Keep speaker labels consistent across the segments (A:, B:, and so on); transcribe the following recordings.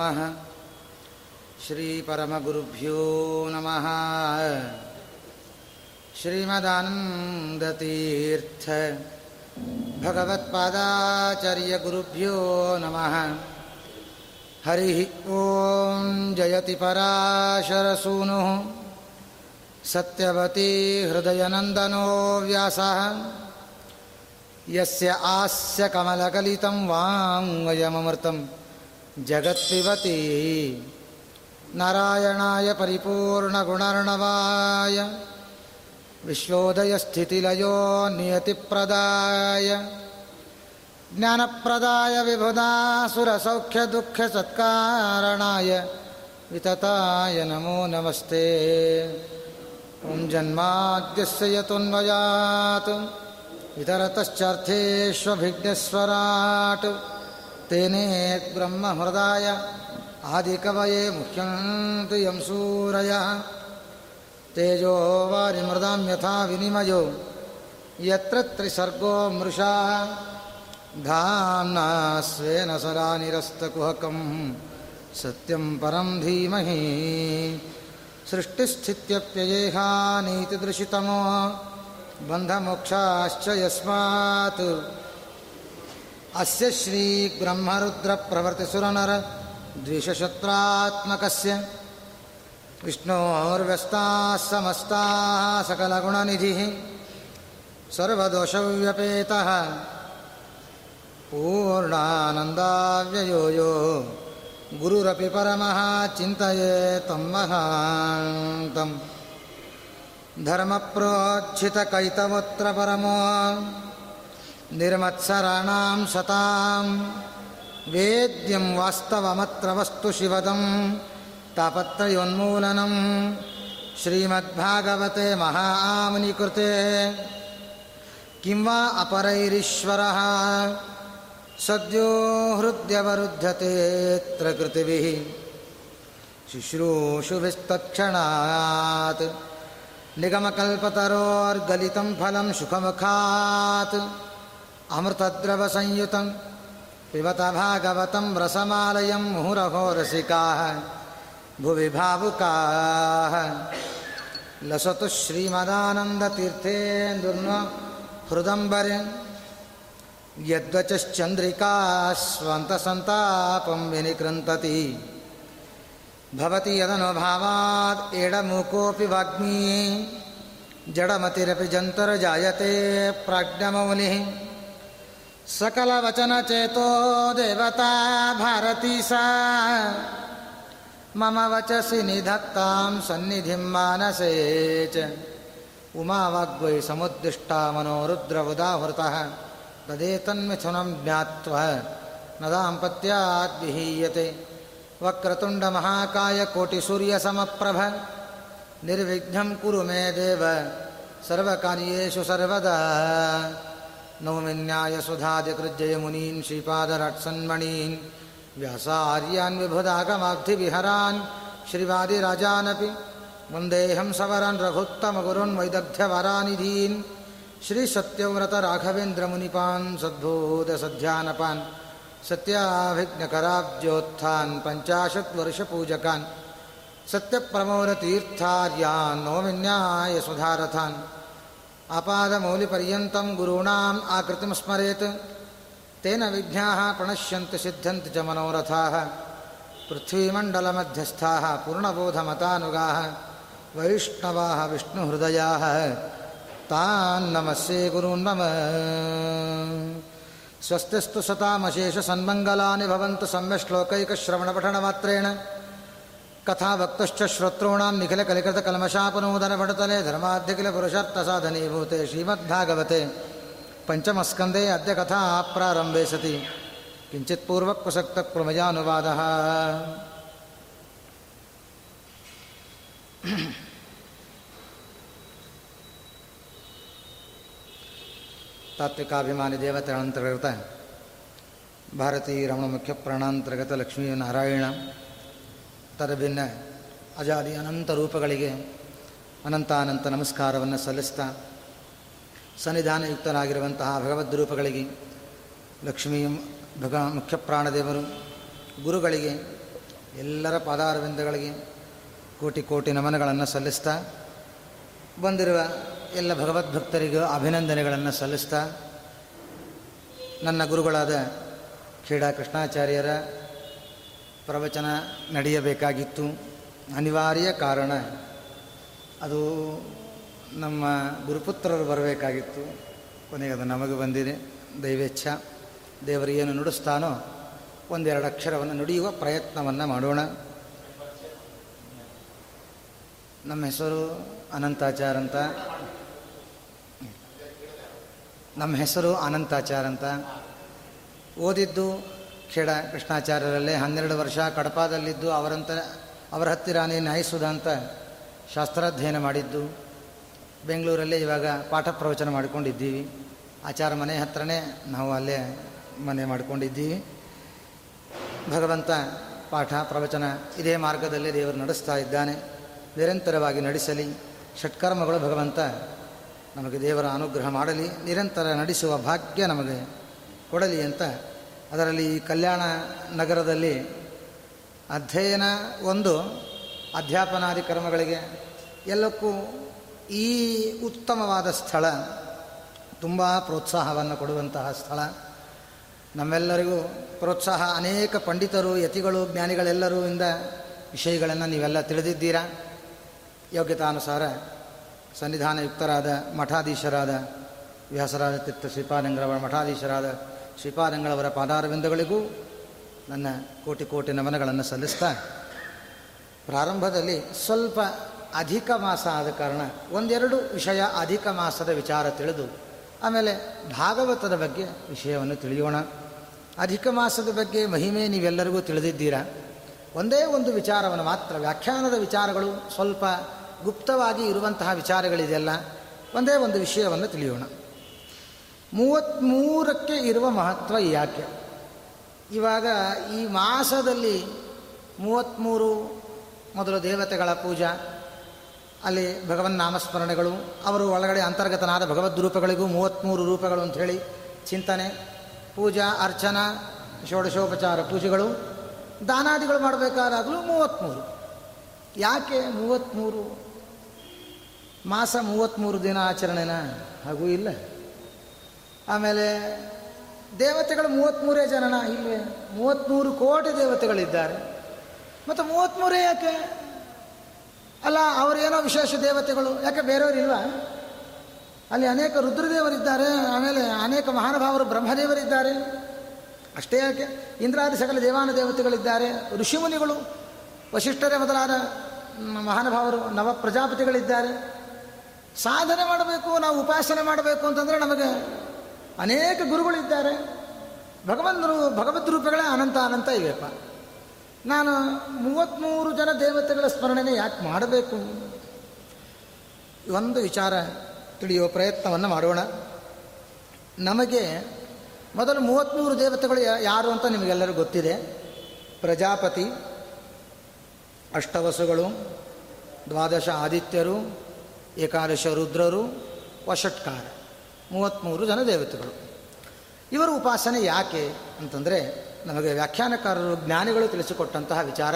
A: नमः। श्रीपरमगुरुभ्यो नमः। श्रीमदानन्दतीर्थ। भगवत्पादाचार्यगुरुभ्यो नमः। हरिः ॐ जयति पराशरसूनुः। सत्यवती हृदयनन्दनो व्यासः। यस्य आस्य कमलकलितं वाङ्मयममृतं जगत्पिबति। नारायणाय परिपूर्णगुणर्णवाय। विश्वोदयस्थितिलयो नियतिप्रदाय। ज्ञानप्रदाय विभुदासुरसौख्यदुःखसत्कारणाय। वितताय नमो नमस्ते। ॐ जन्माद्यस्य यतोन्वयात् इतरतश्चार्थेष्वभिज्ञस्वराट् तेने ब्रह्महृदाय आदिकवये मुह्यन्ति यं सूरयः। तेजो वारिमृदां यथा विनिमयो यत्र त्रिसर्गो मृषा। धाम्ना स्वेन सदा निरस्तकुहकं सत्यं परं धीमहि। सृष्टिस्थित्यप्ययेहानीतिदृशितमो बन्धमोक्षाश्च यस्मात् अस्य श्रीब्रह्मरुद्रप्रभृतिसुरनर द्विषशत्रात्मकस्य विष्णोर्व्यस्ताः समस्ताः सकलगुणनिधिः सर्वदोषव्यपेतः पूर्णानन्दाव्ययो गुरुरपि परमः चिन्तये तं महान्तम् धर्मप्रोज्झितकैतवोऽत्र परमो निर्मत्सराणां सतां। वेद्यं वास्तवमत्र वस्तु शिवदं तापत्रयोन्मूलनं श्रीमद्भागवते महामुनिकृते किं वा अपरैरीश्वरः? सद्यो हृद्यवरुध्यतेऽत्र कृतिभिः शुश्रूषुभिस्तत्क्षणात् निगमकल्पतरोर्गलितं फलं सुखमुखात् अमृतद्रवसंयुतं पिबत भागवतं रसमालयं मुहुरहो भुवि भावुकाः लसतु श्रीमदानन्दतीर्थेन्दुर्न हृदम्बरे यद्वचश्चन्द्रिका स्वन्तसन्तापं विनिकृन्तति। भवति यदनुभावात् एडमूकोऽपि वाग्मी, जडमतिरपि जन्तर्जायते प्राज्ञमौलिः सकलवचनचेतो देवता भारती सा। मम वचसि निधत्तां सन्निधिं मानसे च। उमा वाग्वै समुद्दिष्टा मनोरुद्रवुदाहृतः। तदेतन्मिथुनं ज्ञात्वा न दाम्पत्याद्विहीयते वक्रतुण्डमहाकायकोटिसूर्यसमप्रभ। निर्विघ्नं कुरु मे देव। सर्वकार्येषु सर्वदा। नौमिन्यायसुधादिकृज्जयमुनीन् श्रीपादराट्सन्मणीन् व्यासार्यान् विभुदागमाब्धिविहरान् श्रीवादिराजानपि वन्देऽहं सवरान् रघुत्तमगुरुन् वैदग्ध्यवरानिधीन् श्रीसत्यव्रतराघवेन्द्रमुनिपान् सद्भूतसध्यानपान् सत्याभिज्ञकराब्जोत्थान् पञ्चाशत्वर्षपूजकान् सत्यप्रमोदतीर्थार्यान् नौमिन्यायसुधारथान् आपादमौलिपर्यन्तं गुरूणाम् आकृतिं स्मरेत् तेन विघ्नाः प्रणश्यन्ति सिद्धन्ति च मनोरथाः। पृथ्वीमण्डलमध्यस्थाः पूर्णबोधमतानुगाः वैष्णवाः विष्णुहृदयाः। तान्नमस्ये गुरून् मम। स्वस्तिस्तु सतामशेषसन्मङ्गलानि भवन्तु कथा वक्तुश्च श्रोतॄणां निखिलकलिकृतकल्मषापनूदनपटतले धर्माद्यखिलपुरुषार्थसाधनीभूते श्रीमद्भागवते पञ्चमस्कन्दे अद्य कथा प्रारम्भे सति। किञ्चित् पूर्वक्वसक्तप्रमजानुवादः तात्विकाभिमानी देवतरन्तर्गत भारतीय रमण मुख्य प्राणांतर्गत लक्ष्मी नारायण ತರಭಿನ್ನ ಅಜಾದಿ ಅನಂತ ರೂಪಗಳಿಗೆ ಅನಂತ ಅನಂತ ನಮಸ್ಕಾರವನ್ನು ಸಲ್ಲಿಸ್ತಾ ಸನ್ನಿಧಾನಯುಕ್ತರಾಗಿರುವಂತಹ ಭಗವದ್ ರೂಪಗಳಿಗೆ ಲಕ್ಷ್ಮೀ ಭಗ ಮುಖ್ಯ ಪ್ರಾಣದೇವರು, ಗುರುಗಳಿಗೆ, ಎಲ್ಲರ ಪಾದಾರವಿಂದಗಳಿಗೆ ಕೋಟಿ ಕೋಟಿ ನಮನಗಳನ್ನು ಸಲ್ಲಿಸ್ತಾ ಬಂದಿರುವ ಎಲ್ಲ ಭಗವದ್ಭಕ್ತರಿಗೂ ಅಭಿನಂದನೆಗಳನ್ನು ಸಲ್ಲಿಸ್ತಾ ನನ್ನ ಗುರುಗಳಾದ ಕ್ರೀಡಾ ಕೃಷ್ಣಾಚಾರ್ಯರ ಪ್ರವಚನ ನಡೆಯಬೇಕಾಗಿತ್ತು. ಅನಿವಾರ್ಯ ಕಾರಣ ಅದು ನಮ್ಮ ಗುರುಪುತ್ರರು ಬರಬೇಕಾಗಿತ್ತು. ಕೊನೆಗೆ ಅದು ನಮಗೆ ಬಂದಿದೆ. ದೈವೇಚ್ಛ. ದೇವರು ಏನು ನುಡಿಸ್ತಾನೋ ಒಂದೆರಡು ಅಕ್ಷರವನ್ನು ನುಡಿಯುವ ಪ್ರಯತ್ನವನ್ನು ಮಾಡೋಣ. ನಮ್ಮ ಹೆಸರು ಅನಂತಾಚಾರ್ ಅಂತ. ನಮ್ಮ ಹೆಸರು ಅನಂತಾಚಾರ್ ಅಂತ. ಓದಿದ್ದು ಖೇಡ ಕೃಷ್ಣಾಚಾರ್ಯರಲ್ಲೇ ಹನ್ನೆರಡು ವರ್ಷ ಕಡಪಾದಲ್ಲಿದ್ದು ಅವರಂತ ಅವರ ಹತ್ತಿರಾನೇ ನ್ಯಾಯಿಸುದ ಅಂತ ಶಾಸ್ತ್ರಾಧ್ಯಯನ ಮಾಡಿದ್ದು. ಬೆಂಗಳೂರಲ್ಲೇ ಇವಾಗ ಪಾಠ ಪ್ರವಚನ ಮಾಡಿಕೊಂಡಿದ್ದೀವಿ. ಆಚಾರ ಮನೆ ಹತ್ರನೇ ನಾವು ಅಲ್ಲೇ ಮನೆ ಮಾಡಿಕೊಂಡಿದ್ದೀವಿ. ಭಗವಂತ ಪಾಠ ಪ್ರವಚನ ಇದೇ ಮಾರ್ಗದಲ್ಲಿ ದೇವರು ನಡೆಸ್ತಾ ಇದ್ದಾನೆ. ನಿರಂತರವಾಗಿ ನಡೆಸಲಿ. ಷಟ್ಕರ್ಮಗಳು ಭಗವಂತ ನಮಗೆ ದೇವರ ಅನುಗ್ರಹ ಮಾಡಲಿ. ನಿರಂತರ ನಡೆಸುವ ಭಾಗ್ಯ ನಮಗೆ ಕೊಡಲಿ ಅಂತ ಅದರಲ್ಲಿ ಈ ಕಲ್ಯಾಣ ನಗರದಲ್ಲಿ ಅಧ್ಯಯನ ಒಂದು, ಅಧ್ಯಾಪನಾದಿ ಕರ್ಮಗಳಿಗೆ ಎಲ್ಲಕ್ಕೂ ಈ ಉತ್ತಮವಾದ ಸ್ಥಳ, ತುಂಬ ಪ್ರೋತ್ಸಾಹವನ್ನು ಕೊಡುವಂತಹ ಸ್ಥಳ. ನಮ್ಮೆಲ್ಲರಿಗೂ ಪ್ರೋತ್ಸಾಹ ಅನೇಕ ಪಂಡಿತರು, ಯತಿಗಳು, ಜ್ಞಾನಿಗಳೆಲ್ಲರೂ ಇಂದ ವಿಷಯಗಳನ್ನು ನೀವೆಲ್ಲ ತಿಳಿದಿದ್ದೀರಾ? ಯೋಗ್ಯತಾನುಸಾರ ಸನ್ನಿಧಾನಯುಕ್ತರಾದ ಮಠಾಧೀಶರಾದ ವ್ಯಾಸರಾಜ ತೀರ್ಥ ಶ್ರೀಪಾದಂಗ್ರವ ಮಠಾಧೀಶರಾದ ಶ್ರೀಪಾದಂಗಳವರ ಪಾದಾರವಿಂದಗಳಿಗೂ ನನ್ನ ಕೋಟಿ ಕೋಟಿ ನಮನಗಳನ್ನು ಸಲ್ಲಿಸ್ತಾ ಪ್ರಾರಂಭದಲ್ಲಿ ಸ್ವಲ್ಪ ಅಧಿಕ ಮಾಸ ಆದ ಕಾರಣ ಒಂದೆರಡು ವಿಷಯ ಅಧಿಕ ಮಾಸದ ವಿಚಾರ ತಿಳಿದು ಆಮೇಲೆ ಭಾಗವತದ ಬಗ್ಗೆ ವಿಷಯವನ್ನು ತಿಳಿಯೋಣ. ಅಧಿಕ ಮಾಸದ ಬಗ್ಗೆ ಮಹಿಮೆ ನೀವೆಲ್ಲರಿಗೂ ತಿಳಿದಿದ್ದೀರಾ? ಒಂದೇ ಒಂದು ವಿಚಾರವನ್ನು ಮಾತ್ರ, ವ್ಯಾಖ್ಯಾನದ ವಿಚಾರಗಳು ಸ್ವಲ್ಪ ಗುಪ್ತವಾಗಿ ಇರುವಂತಹ ವಿಚಾರಗಳಿದೆಯಲ್ಲ, ಒಂದೇ ಒಂದು ವಿಷಯವನ್ನು ತಿಳಿಯೋಣ. ಮೂವತ್ತ್ಮೂರಕ್ಕೆ ಇರುವ ಮಹತ್ವ ಯಾಕೆ? ಇವಾಗ ಈ ಮಾಸದಲ್ಲಿ ಮೂವತ್ತ್ಮೂರು ಮೊದಲು ದೇವತೆಗಳ ಪೂಜಾ, ಅಲ್ಲಿ ಭಗವನ್ ನಾಮಸ್ಮರಣೆಗಳು, ಅವರು ಒಳಗಡೆ ಅಂತರ್ಗತನಾದ ಭಗವದ್ ರೂಪಗಳಿಗೂ ಮೂವತ್ತ್ಮೂರು ರೂಪಗಳು ಅಂಥೇಳಿ ಚಿಂತನೆ, ಪೂಜಾ, ಅರ್ಚನಾ, ಷೋಡಶೋಪಚಾರ ಪೂಜೆಗಳು, ದಾನಾದಿಗಳು ಮಾಡಬೇಕಾದಾಗಲೂ ಮೂವತ್ತ್ಮೂರು ಯಾಕೆ ಮೂವತ್ತ್ಮೂರು ಮಾಸ ಮೂವತ್ತ್ಮೂರು ದಿನ ಆಚರಣೆನ? ಹಾಗೂ ಇಲ್ಲ. ಆಮೇಲೆ ದೇವತೆಗಳು ಮೂವತ್ತ್ಮೂರೇ ಜನನ ಇಲ್ಲವೇ ಮೂವತ್ತ್ಮೂರು ಕೋಟಿ ದೇವತೆಗಳಿದ್ದಾರೆ. ಮತ್ತು ಮೂವತ್ತ್ಮೂರೇ ಯಾಕೆ? ಅಲ್ಲ, ಅವರೇನೋ ವಿಶೇಷ ದೇವತೆಗಳು? ಯಾಕೆ ಬೇರೆಯವರಿಲ್ವಾ ಅಲ್ಲಿ ಅನೇಕ ರುದ್ರದೇವರಿದ್ದಾರೆ, ಆಮೇಲೆ ಅನೇಕ ಮಹಾನುಭಾವರು ಬ್ರಹ್ಮದೇವರಿದ್ದಾರೆ. ಅಷ್ಟೇ ಯಾಕೆ? ಇಂದ್ರಾದಿ ಸಕಲ ದೇವಾನ ದೇವತೆಗಳಿದ್ದಾರೆ, ಋಷಿಮುನಿಗಳು ವಶಿಷ್ಠರೇ ಮೊದಲಾದ ಮಹಾನುಭಾವರು ನವ ಪ್ರಜಾಪತಿಗಳಿದ್ದಾರೆ ಸಾಧನೆ ಮಾಡಬೇಕು, ನಾವು ಉಪಾಸನೆ ಮಾಡಬೇಕು ಅಂತಂದರೆ ನಮಗೆ ಅನೇಕ ಗುರುಗಳಿದ್ದಾರೆ ಭಗವಂತರು, ಭಗವದ್ ರೂಪಗಳೇ ಅನಂತ ಅನಂತ ಇವೆಪ್ಪ. ನಾನು ಮೂವತ್ತ್ಮೂರು ಜನ ದೇವತೆಗಳ ಸ್ಮರಣೆನೇ ಯಾಕೆ ಮಾಡಬೇಕು? ಒಂದು ವಿಚಾರ ತಿಳಿಯುವ ಪ್ರಯತ್ನವನ್ನು ಮಾಡೋಣ. ನಮಗೆ ಮೊದಲು ಮೂವತ್ತ್ಮೂರು ದೇವತೆಗಳು ಯಾರು ಅಂತ ನಿಮಗೆಲ್ಲರೂ ಗೊತ್ತಿದೆ. ಪ್ರಜಾಪತಿ, ಅಷ್ಟವಸುಗಳು, ದ್ವಾದಶ ಆದಿತ್ಯರು, ಏಕಾದಶ ರುದ್ರರು ವಷಟ್ಕಾರ ಮೂವತ್ತ್ಮೂರು ಜನ ದೇವತೆಗಳು. ಇವರ ಉಪಾಸನೆ ಯಾಕೆ ಅಂತಂದರೆ ನಮಗೆ ವ್ಯಾಖ್ಯಾನಕಾರರು ಜ್ಞಾನಿಗಳು ತಿಳಿಸಿಕೊಟ್ಟಂತಹ ವಿಚಾರ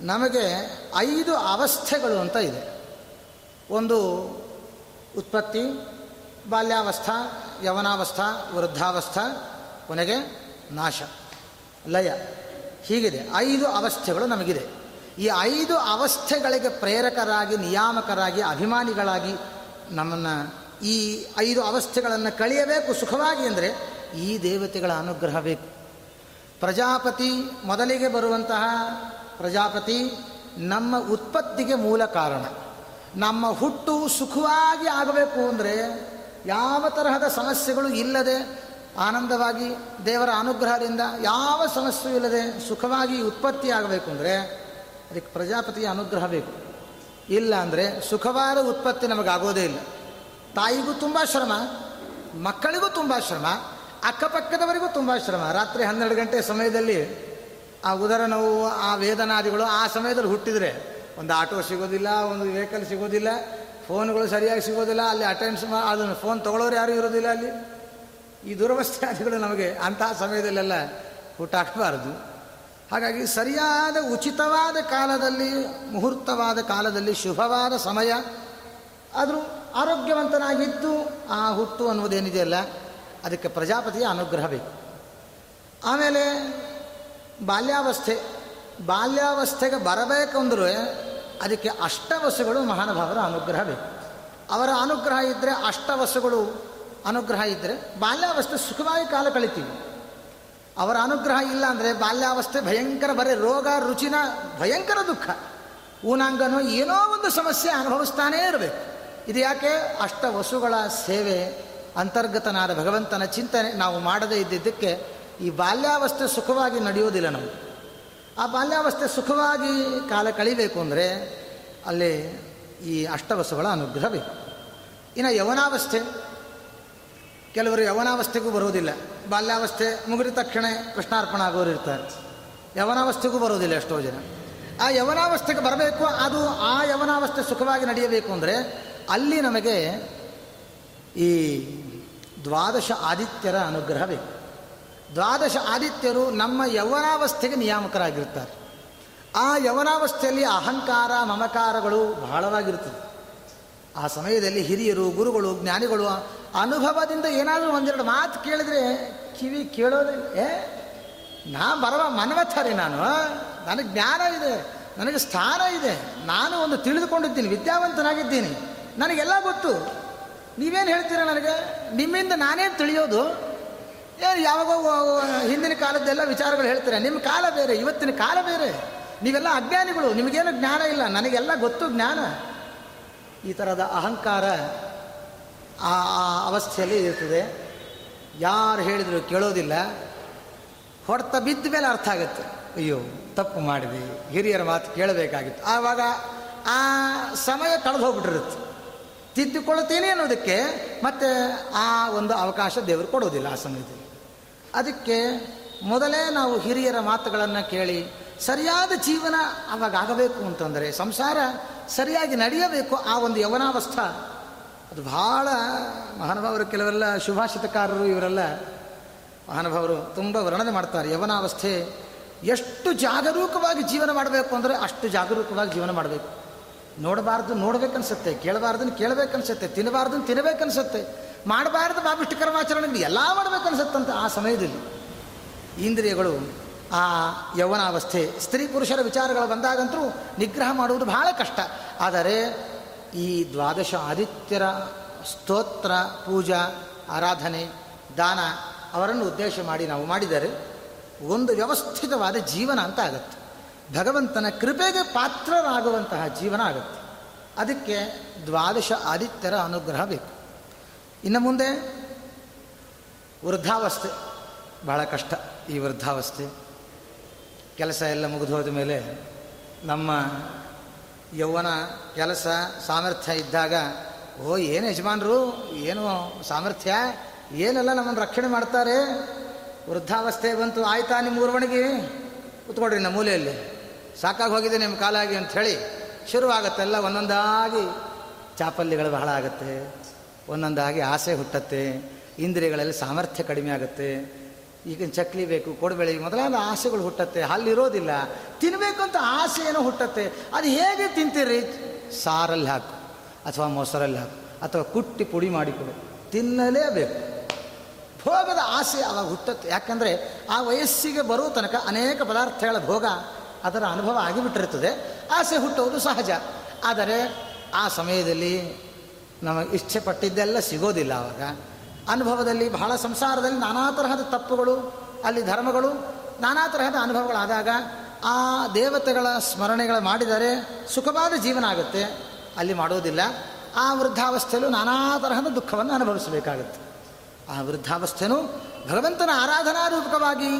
A: ನಮಗೆ ಐದು ಅವಸ್ಥೆಗಳು ಅಂತ ಇದೆ. ಒಂದು ಉತ್ಪತ್ತಿ, ಬಾಲ್ಯಾವಸ್ಥಾ, ಯವನಾವಸ್ಥಾ, ವೃದ್ಧಾವಸ್ಥಾ, ಕೊನೆಗೆ ನಾಶ, ಲಯ. ಹೀಗಿದೆ. ಐದು ಅವಸ್ಥೆಗಳು ನಮಗಿದೆ. ಈ ಐದು ಅವಸ್ಥೆಗಳಿಗೆ ಪ್ರೇರಕರಾಗಿ, ನಿಯಾಮಕರಾಗಿ, ಅಭಿಮಾನಿಗಳಾಗಿ ನಮ್ಮನ್ನು ಈ ಐದು ಅವಸ್ಥೆಗಳನ್ನು ಕಳೆಯಬೇಕು ಸುಖವಾಗಿ ಅಂದರೆ ಈ ದೇವತೆಗಳ ಅನುಗ್ರಹ ಬೇಕು. ಪ್ರಜಾಪತಿ ಮೊದಲಿಗೆ ಬರುವಂತಹ ಪ್ರಜಾಪತಿ ನಮ್ಮ ಉತ್ಪತ್ತಿಗೆ ಮೂಲ ಕಾರಣ. ನಮ್ಮ ಹುಟ್ಟು ಸುಖವಾಗಿ ಆಗಬೇಕು ಅಂದರೆ ಯಾವ ತರಹದ ಸಮಸ್ಯೆಗಳು ಇಲ್ಲದೆ ಆನಂದವಾಗಿ ದೇವರ ಅನುಗ್ರಹದಿಂದ ಯಾವ ಸಮಸ್ಯೆಯೂ ಇಲ್ಲದೆ ಸುಖವಾಗಿ ಉತ್ಪತ್ತಿ ಆಗಬೇಕು ಅಂದರೆ ಅದಕ್ಕೆ ಪ್ರಜಾಪತಿಯ ಅನುಗ್ರಹ ಬೇಕು. ಇಲ್ಲ ಅಂದರೆ ಸುಖವಾದ ಉತ್ಪತ್ತಿ ನಮಗಾಗೋದೇ ಇಲ್ಲ. ತಾಯಿಗೂ ತುಂಬ ಶ್ರಮ, ಮಕ್ಕಳಿಗೂ ತುಂಬ ಶ್ರಮ, ಅಕ್ಕಪಕ್ಕದವರಿಗೂ ತುಂಬ ಶ್ರಮ. ರಾತ್ರಿ ಹನ್ನೆರಡು ಗಂಟೆ ಸಮಯದಲ್ಲಿ ಆ ಉದರ ನೋವು ಆ ವೇದನಾದಿಗಳು ಆ ಸಮಯದಲ್ಲಿ ಹುಟ್ಟಿದರೆ ಒಂದು ಆಟೋ ಸಿಗೋದಿಲ್ಲ, ಒಂದು ವೆಹಿಕಲ್ ಸಿಗೋದಿಲ್ಲ, ಫೋನ್ಗಳು ಸರಿಯಾಗಿ ಸಿಗೋದಿಲ್ಲ, ಅಲ್ಲಿ ಅಟೆಂಡ್ಸ್ ಮಾ, ಅದನ್ನು ಫೋನ್ ತೊಗೊಳೋರು ಯಾರೂ ಇರೋದಿಲ್ಲ ಅಲ್ಲಿ. ಈ ದುರವಸ್ಥೆ ಆದಿಗಳು ನಮಗೆ ಅಂತಹ ಸಮಯದಲ್ಲೆಲ್ಲ ಹುಟ್ಟಾಕಬಾರದು. ಹಾಗಾಗಿ ಸರಿಯಾದ, ಉಚಿತವಾದ ಕಾಲದಲ್ಲಿ, ಮುಹೂರ್ತವಾದ ಕಾಲದಲ್ಲಿ, ಶುಭವಾದ ಸಮಯ, ಆದರೂ ಆರೋಗ್ಯವಂತನಾಗಿದ್ದು ಆ ಹುಟ್ಟು ಅನ್ನೋದೇನಿದೆಯಲ್ಲ ಅದಕ್ಕೆ ಪ್ರಜಾಪತಿಯ ಅನುಗ್ರಹ ಬೇಕು. ಆಮೇಲೆ ಬಾಲ್ಯಾವಸ್ಥೆ, ಬಾಲ್ಯಾವಸ್ಥೆಗೆ ಬರಬೇಕಂದ್ರೆ ಅದಕ್ಕೆ ಅಷ್ಟವಸುಗಳು ಮಹಾನುಭಾವರ ಅನುಗ್ರಹ ಬೇಕು. ಅವರ ಅನುಗ್ರಹ ಇದ್ದರೆ ಅಷ್ಟವಸುಗಳು ಅನುಗ್ರಹ ಇದ್ದರೆ ಬಾಲ್ಯಾವಸ್ಥೆ ಸುಖವಾಗಿ ಕಾಲ ಕಳಿತೀವಿ. ಅವರ ಅನುಗ್ರಹ ಇಲ್ಲ ಅಂದರೆ ಬಾಲ್ಯಾವಸ್ಥೆ ಭಯಂಕರ, ಬರೀ ರೋಗ, ರುಚಿನ ಭಯಂಕರ ದುಃಖ. ಊನಾಂಗನೋ ಏನೋ ಒಂದು ಸಮಸ್ಯೆ ಅನುಭವಿಸ್ತಾನೇ ಇರಬೇಕು. ಇದು ಯಾಕೆ? ಅಷ್ಟ ವಸುಗಳ ಸೇವೆ ಅಂತರ್ಗತನಾದ ಭಗವಂತನ ಚಿಂತನೆ ನಾವು ಮಾಡದೇ ಇದ್ದಿದ್ದಕ್ಕೆ ಈ ಬಾಲ್ಯಾವಸ್ಥೆ ಸುಖವಾಗಿ ನಡೆಯೋದಿಲ್ಲ ನಾವು ಆ ಬಾಲ್ಯಾವಸ್ಥೆ ಸುಖವಾಗಿ ಕಾಲ ಕಳಿಬೇಕು ಅಂದರೆ ಅಲ್ಲಿ ಈ ಅಷ್ಟವಸುಗಳ ಅನುಗ್ರಹ ಬೇಕು ಇನ್ನು ಯವನಾವಸ್ಥೆ. ಕೆಲವರು ಯವನಾವಸ್ಥೆಗೂ ಬರೋದಿಲ್ಲ ಬಾಲ್ಯಾವಸ್ಥೆ ಮುಗಿದ ತಕ್ಷಣ ಕೃಷ್ಣಾರ್ಪಣ ಆಗೋರು ಇರ್ತಾರೆ. ಯವನಾವಸ್ಥೆಗೂ ಬರೋದಿಲ್ಲ ಎಷ್ಟೋ ಜನ. ಆ ಯವನಾವಸ್ಥೆಗೆ ಬರಬೇಕು, ಅದು ಆ ಯವನಾವಸ್ಥೆ ಸುಖವಾಗಿ ನಡೆಯಬೇಕು ಅಂದರೆ ಅಲ್ಲಿ ನಮಗೆ ಈ ದ್ವಾದಶ ಆದಿತ್ಯರ ಅನುಗ್ರಹ ಬೇಕು ದ್ವಾದಶ ಆದಿತ್ಯರು ನಮ್ಮ ಯವನಾವಸ್ಥೆಗೆ ನಿಯಾಮಕರಾಗಿರ್ತಾರೆ. ಆ ಯವನಾವಸ್ಥೆಯಲ್ಲಿ ಅಹಂಕಾರ, ಮಮಕಾರಗಳು ಬಹಳವಾಗಿರುತ್ತದೆ ಆ ಸಮಯದಲ್ಲಿ ಹಿರಿಯರು, ಗುರುಗಳು, ಜ್ಞಾನಿಗಳು ಅನುಭವದಿಂದ ಏನಾದರೂ ಒಂದೆರಡು ಮಾತು ಕೇಳಿದ್ರೆ ಕಿವಿ ಕೇಳೋದೇ, ಏ, ನಾ ಬರವ ಮನ್ವಥರಿ ನಾನು, ನನಗೆ ಜ್ಞಾನ ಇದೆ, ನನಗೆ ಸ್ಥಾನ ಇದೆ, ನಾನು ಒಂದು ತಿಳಿದುಕೊಂಡಿದ್ದೀನಿ, ವಿದ್ಯಾವಂತನಾಗಿದ್ದೀನಿ. ನನಗೆಲ್ಲ ಗೊತ್ತು. ನೀವೇನು ಹೇಳ್ತೀರ ನನಗೆ? ನಿಮ್ಮಿಂದ ನಾನೇನು ತಿಳಿಯೋದು? ಏನು ಯಾವಾಗೋ ಹಿಂದಿನ ಕಾಲದ್ದೆಲ್ಲ ವಿಚಾರಗಳು ಹೇಳ್ತೀರ. ನಿಮ್ಮ ಕಾಲ ಬೇರೆ, ಇವತ್ತಿನ ಕಾಲ ಬೇರೆ. ನೀವೆಲ್ಲ ಅಜ್ಞಾನಿಗಳು, ನಿಮಗೇನು ಜ್ಞಾನ ಇಲ್ಲ. ನನಗೆಲ್ಲ ಗೊತ್ತು ಜ್ಞಾನ. ಈ ಥರದ ಅಹಂಕಾರ ಆ ಅವಸ್ಥೆಯಲ್ಲಿ ಇರ್ತದೆ ಯಾರು ಹೇಳಿದ್ರು ಕೇಳೋದಿಲ್ಲ. ಹೊಡೆತ ಬಿದ್ದ ಮೇಲೆ ಅರ್ಥ ಆಗುತ್ತೆ. ಅಯ್ಯೋ, ತಪ್ಪು ಮಾಡಿದ್ವಿ ಹಿರಿಯರ ಮಾತು ಕೇಳಬೇಕಾಗಿತ್ತು. ಆವಾಗ ಆ ಸಮಯ ಕಳೆದು ಹೋಗ್ಬಿಟ್ಟಿರುತ್ತೆ ತಿದ್ದುಕೊಳ್ತೀನಿ ಅನ್ನೋದಕ್ಕೆ ಮತ್ತೆ ಆ ಒಂದು ಅವಕಾಶ ದೇವರು ಕೊಡೋದಿಲ್ಲ ಆ ಸಮಯದಲ್ಲಿ ಅದಕ್ಕೆ ಮೊದಲೇ ನಾವು ಹಿರಿಯರ ಮಾತುಗಳನ್ನು ಕೇಳಿ, ಸರಿಯಾದ ಜೀವನ ಅವಾಗ ಆಗಬೇಕು ಅಂತಂದರೆ, ಸಂಸಾರ ಸರಿಯಾಗಿ ನಡೆಯಬೇಕು ಆ ಒಂದು ಯವನಾವಸ್ಥ. ಅದು ಬಹಳ ಮಹಾನುಭಾವರು ಕೆಲವೆಲ್ಲ ಶುಭಾಷಿತಕಾರರು ಇವರೆಲ್ಲ. ಮಹಾನುಭಾವರು ತುಂಬ ವರ್ಣನೆ ಮಾಡ್ತಾರೆ, ಯವನಾವಸ್ಥೆ. ಎಷ್ಟು ಜಾಗರೂಕವಾಗಿ ಜೀವನ ಮಾಡಬೇಕು ಅಂದರೆ ಅಷ್ಟು ಜಾಗರೂಕವಾಗಿ ಜೀವನ ಮಾಡಬೇಕು. ನೋಡಬಾರ್ದು, ನೋಡ್ಬೇಕನ್ಸುತ್ತೆ. ಕೇಳಬಾರ್ದನ್ನು ಕೇಳಬೇಕನ್ಸುತ್ತೆ. ತಿನ್ನಬಾರ್ದನ್ನು ತಿನ್ನಬೇಕನ್ಸುತ್ತೆ. ಮಾಡಬಾರ್ದು ಬಾಬಿಷ್ಟು ಕರ್ಮಾಚರಣೆಗಳು ಎಲ್ಲ ಮಾಡಬೇಕನ್ಸುತ್ತಂತ ಆ ಸಮಯದಲ್ಲಿ ಇಂದ್ರಿಯಗಳು ಆ ಯೌವನಾವಸ್ಥೆ, ಸ್ತ್ರೀ ಪುರುಷರ ವಿಚಾರಗಳು ಬಂದಾಗಂತೂ ನಿಗ್ರಹ ಮಾಡುವುದು ಬಹಳ ಕಷ್ಟ. ಆದರೆ ಈ ದ್ವಾದಶ ಆದಿತ್ಯರ ಸ್ತೋತ್ರ, ಪೂಜಾ, ಆರಾಧನೆ, ದಾನ ಅವರನ್ನು ಉದ್ದೇಶ ಮಾಡಿ ನಾವು ಮಾಡಿದರೆ ಒಂದು ವ್ಯವಸ್ಥಿತವಾದ ಜೀವನ ಅಂತ ಆಗುತ್ತೆ. ಭಗವಂತನ ಕೃಪೆಗೆ ಪಾತ್ರರಾಗುವಂತಹ ಜೀವನ ಆಗುತ್ತೆ. ಅದಕ್ಕೆ ದ್ವಾದಶ ಆದಿತ್ಯರ ಅನುಗ್ರಹ ಬೇಕು. ಇನ್ನು ಮುಂದೆ ವೃದ್ಧಾವಸ್ಥೆ. ಬಹಳ ಕಷ್ಟ ಈ ವೃದ್ಧಾವಸ್ಥೆ. ಕೆಲಸ ಎಲ್ಲ ಮುಗಿದು ಹೋದ ಮೇಲೆ ನಮ್ಮ ಯೌವನ ಕೆಲಸ ಸಾಮರ್ಥ್ಯ ಇದ್ದಾಗ, ಓ, ಏನು ಯಜಮಾನರು, ಏನು ಸಾಮರ್ಥ್ಯ, ಏನೆಲ್ಲ ನಮ್ಮನ್ನು ರಕ್ಷಣೆ ಮಾಡ್ತಾರೆ? ವೃದ್ಧಾವಸ್ಥೆ ಬಂತು, ಆಯ್ತಾ ನಿಮ್ಮ ಊರ್ವಣಿಗೆ? ಕೂತ್ಕೊಡ್ರಿ ನಮ್ಮ ಮೂಲೆಯಲ್ಲಿ. ಸಾಕಾಗಿ ಹೋಗಿದೆ ನಿಮ್ಮ ಕಾಲಾಗಿ ಅಂಥೇಳಿ ಶುರುವಾಗತ್ತೆಲ್ಲ ಒಂದೊಂದಾಗಿ ಚಾಪಲ್ಯಗಳು ಬಹಳ ಆಗುತ್ತೆ, ಒಂದೊಂದಾಗಿ ಆಸೆ ಹುಟ್ಟತ್ತೆ, ಇಂದ್ರಿಯಗಳಲ್ಲಿ ಸಾಮರ್ಥ್ಯ ಕಡಿಮೆ ಆಗುತ್ತೆ. ಈಗ ಚಕ್ಲಿ ಬೇಕು, ಕೊಡಬೇಳೆ ಮೊದಲಾದ ಆಸೆಗಳು ಹುಟ್ಟತ್ತೆ ಅಲ್ಲಿರೋದಿಲ್ಲ ತಿನ್ನಬೇಕು ಅಂತ ಆಸೆ ಏನೋ ಹುಟ್ಟತ್ತೆ. ಅದು ಹೇಗೆ ತಿಂತೀರಿ? ಸಾರಲ್ಲಿ ಹಾಕು, ಅಥವಾ ಮೊಸರಲ್ಲಿ ಹಾಕು, ಅಥವಾ ಕುಟ್ಟಿ ಪುಡಿ ಮಾಡಿಕೊಡು. ತಿನ್ನಲೇಬೇಕು. ಭೋಗದ ಆಸೆ ಅವಾಗ ಹುಟ್ಟತ್ತೆ. ಯಾಕಂದರೆ ಆ ವಯಸ್ಸಿಗೆ ಬರೋ ತನಕ ಅನೇಕ ಪದಾರ್ಥಗಳ ಭೋಗ ಅದರ ಅನುಭವ ಆಗಿಬಿಟ್ಟಿರ್ತದೆ ಆಸೆ ಹುಟ್ಟುವುದು ಸಹಜ. ಆದರೆ ಆ ಸಮಯದಲ್ಲಿ ನಮಗೆ ಇಚ್ಛೆ ಪಟ್ಟಿದ್ದೆಲ್ಲ ಸಿಗೋದಿಲ್ಲ ಆವಾಗ. ಅನುಭವದಲ್ಲಿ ಬಹಳ ಸಂಸಾರದಲ್ಲಿ ನಾನಾ ತರಹದ ತಪ್ಪುಗಳು, ಅಲ್ಲಿ ಧರ್ಮಗಳು, ನಾನಾ ತರಹದ ಅನುಭವಗಳಾದಾಗ ಆ ದೇವತೆಗಳ ಸ್ಮರಣೆಗಳು ಮಾಡಿದರೆ ಸುಖವಾದ ಜೀವನ ಆಗುತ್ತೆ. ಅಲ್ಲಿ ಮಾಡೋದಿಲ್ಲ. ಆ ವೃದ್ಧಾವಸ್ಥೆಯಲ್ಲೂ ನಾನಾ ತರಹದ ದುಃಖವನ್ನು ಅನುಭವಿಸಬೇಕಾಗುತ್ತೆ. ಆ ವೃದ್ಧಾವಸ್ಥೆನೂ ಭಗವಂತನ ಆರಾಧನಾ ರೂಪಕವಾಗಿ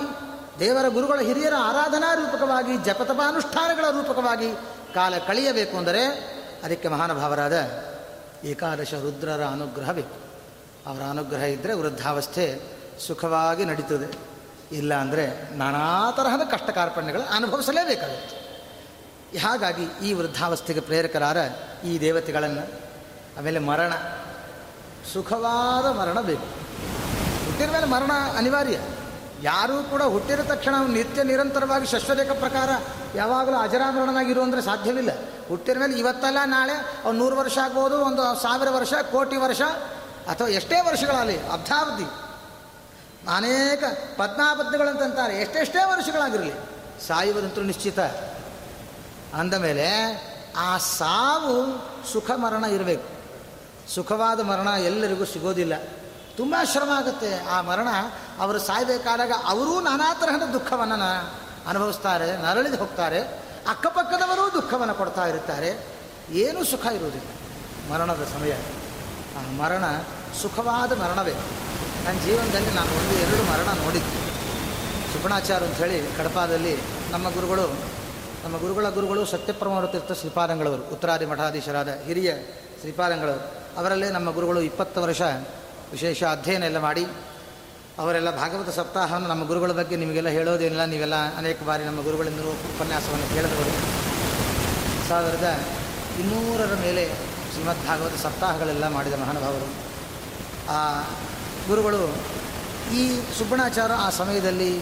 A: ದೇವರ ಗುರುಗಳ ಹಿರಿಯರ ಆರಾಧನಾ ರೂಪಕವಾಗಿ, ಜಪತಪಾನುಷ್ಠಾನಗಳ ರೂಪಕವಾಗಿ ಕಾಲ ಕಳೆಯಬೇಕು ಅಂದರೆ ಅದಕ್ಕೆ ಮಹಾನುಭಾವರಾದ ಏಕಾದಶ ರುದ್ರರ ಅನುಗ್ರಹ ಬೇಕು ಅವರ ಅನುಗ್ರಹ ಇದ್ದರೆ ವೃದ್ಧಾವಸ್ಥೆ ಸುಖವಾಗಿ ನಡೀತದೆ. ಇಲ್ಲ ಅಂದರೆ ನಾನಾ ತರಹದ ಕಷ್ಟ ಕಾರ್ಪಣ್ಯಗಳು ಅನುಭವಿಸಲೇಬೇಕಾಗುತ್ತೆ. ಹಾಗಾಗಿ ಈ ವೃದ್ಧಾವಸ್ಥೆಗೆ ಪ್ರೇರಕರಾದ ಈ ದೇವತೆಗಳನ್ನು, ಆಮೇಲೆ ಮರಣ, ಸುಖವಾದ ಮರಣ ಬೇಕು. ಹುಟ್ಟಿದ ಮೇಲೆ ಮರಣ ಅನಿವಾರ್ಯ. ಯಾರೂ ಕೂಡ ಹುಟ್ಟಿದ ತಕ್ಷಣ ನಿತ್ಯ ನಿರಂತರವಾಗಿ ಶಶ್ವರೇಖ ಪ್ರಕಾರ ಯಾವಾಗಲೂ ಅಜರಾಮರಣನಾಗಿರು ಅಂದರೆ ಸಾಧ್ಯವಿಲ್ಲ. ಹುಟ್ಟಿದ ಮೇಲೆ ಇವತ್ತಲ್ಲ, ನಾಳೆ, ಅವ್ನು ನೂರು ವರ್ಷ ಆಗ್ಬೋದು, ಒಂದು ಸಾವಿರ ವರ್ಷ, ಕೋಟಿ ವರ್ಷ, ಅಥವಾ ಎಷ್ಟೇ ವರ್ಷಗಳಲ್ಲಿ ಅಬ್ಧಾವಧಿ. ಅನೇಕ ಪದ್ಮಾಬದ್ಧಗಳಂತಂತಾರೆ ಎಷ್ಟೆಷ್ಟೇ ವರ್ಷಗಳಾಗಿರಲಿ, ಸಾಯುವುದಂತೂ ನಿಶ್ಚಿತ. ಅಂದಮೇಲೆ ಆ ಸಾವು ಸುಖ ಮರಣ ಇರಬೇಕು. ಸುಖವಾದ ಮರಣ ಎಲ್ಲರಿಗೂ ಸಿಗೋದಿಲ್ಲ. ತುಂಬ ಶ್ರಮ ಆಗುತ್ತೆ ಆ ಮರಣ. ಅವರು ಸಾಯಬೇಕಾದಾಗ ಅವರೂ ನಾನಾ ತರಹದ ದುಃಖವನ್ನು ಅನುಭವಿಸ್ತಾರೆ, ನರಳಿದು ಹೋಗ್ತಾರೆ. ಅಕ್ಕಪಕ್ಕದವರೂ ದುಃಖವನ್ನು ಕೊಡ್ತಾ ಇರುತ್ತಾರೆ. ಏನೂ ಸುಖ ಇರುವುದಿಲ್ಲ. ಮರಣದ ಸಮಯ. ಆ ಮರಣ ಸುಖವಾದ ಮರಣವೇ. ನನ್ನ ಜೀವನದಲ್ಲಿ ನಾನು ಒಂದು, ಎರಡು ಮರಣ ನೋಡಿದ್ದೆ. ಅಂತ ಹೇಳಿ ಕಡಪಾದಲ್ಲಿ ನಮ್ಮ ಗುರುಗಳು, ನಮ್ಮ ಗುರುಗಳ ಗುರುಗಳು ಸತ್ಯಪ್ರಮೋರ ತೀರ್ಥ ಶ್ರೀಪಾದಂಗಳವರು, ಉತ್ತರಾದಿ ಮಠಾಧೀಶರಾದ ಹಿರಿಯ ಶ್ರೀಪಾದಂಗಳವರು. ಅವರಲ್ಲೇ ನಮ್ಮ ಗುರುಗಳು ಇಪ್ಪತ್ತು ವರ್ಷ ವಿಶೇಷ ಅಧ್ಯಯನ ಎಲ್ಲ ಮಾಡಿ ಅವರೆಲ್ಲ ಭಾಗವತ ಸಪ್ತಾಹವನ್ನು ನಮ್ಮ ಗುರುಗಳ ಬಗ್ಗೆ ನಿಮಗೆಲ್ಲ ಹೇಳೋದೇನಿಲ್ಲ. ನೀವೆಲ್ಲ ಅನೇಕ ಬಾರಿ ನಮ್ಮ ಗುರುಗಳಿಂದ ಉಪನ್ಯಾಸವನ್ನು ಕೇಳಿದವರು. ಸಾವಿರದ ಇನ್ನೂರರ ಮೇಲೆ ಶ್ರೀಮದ್ ಭಾಗವತ ಸಪ್ತಾಹಗಳೆಲ್ಲ ಮಾಡಿದ ಮಹಾನುಭಾವರು. ಆ ಗುರುಗಳು ಈ ಸುಬ್ಬಣಾಚಾರ ಆ ಸಮಯದಲ್ಲಿ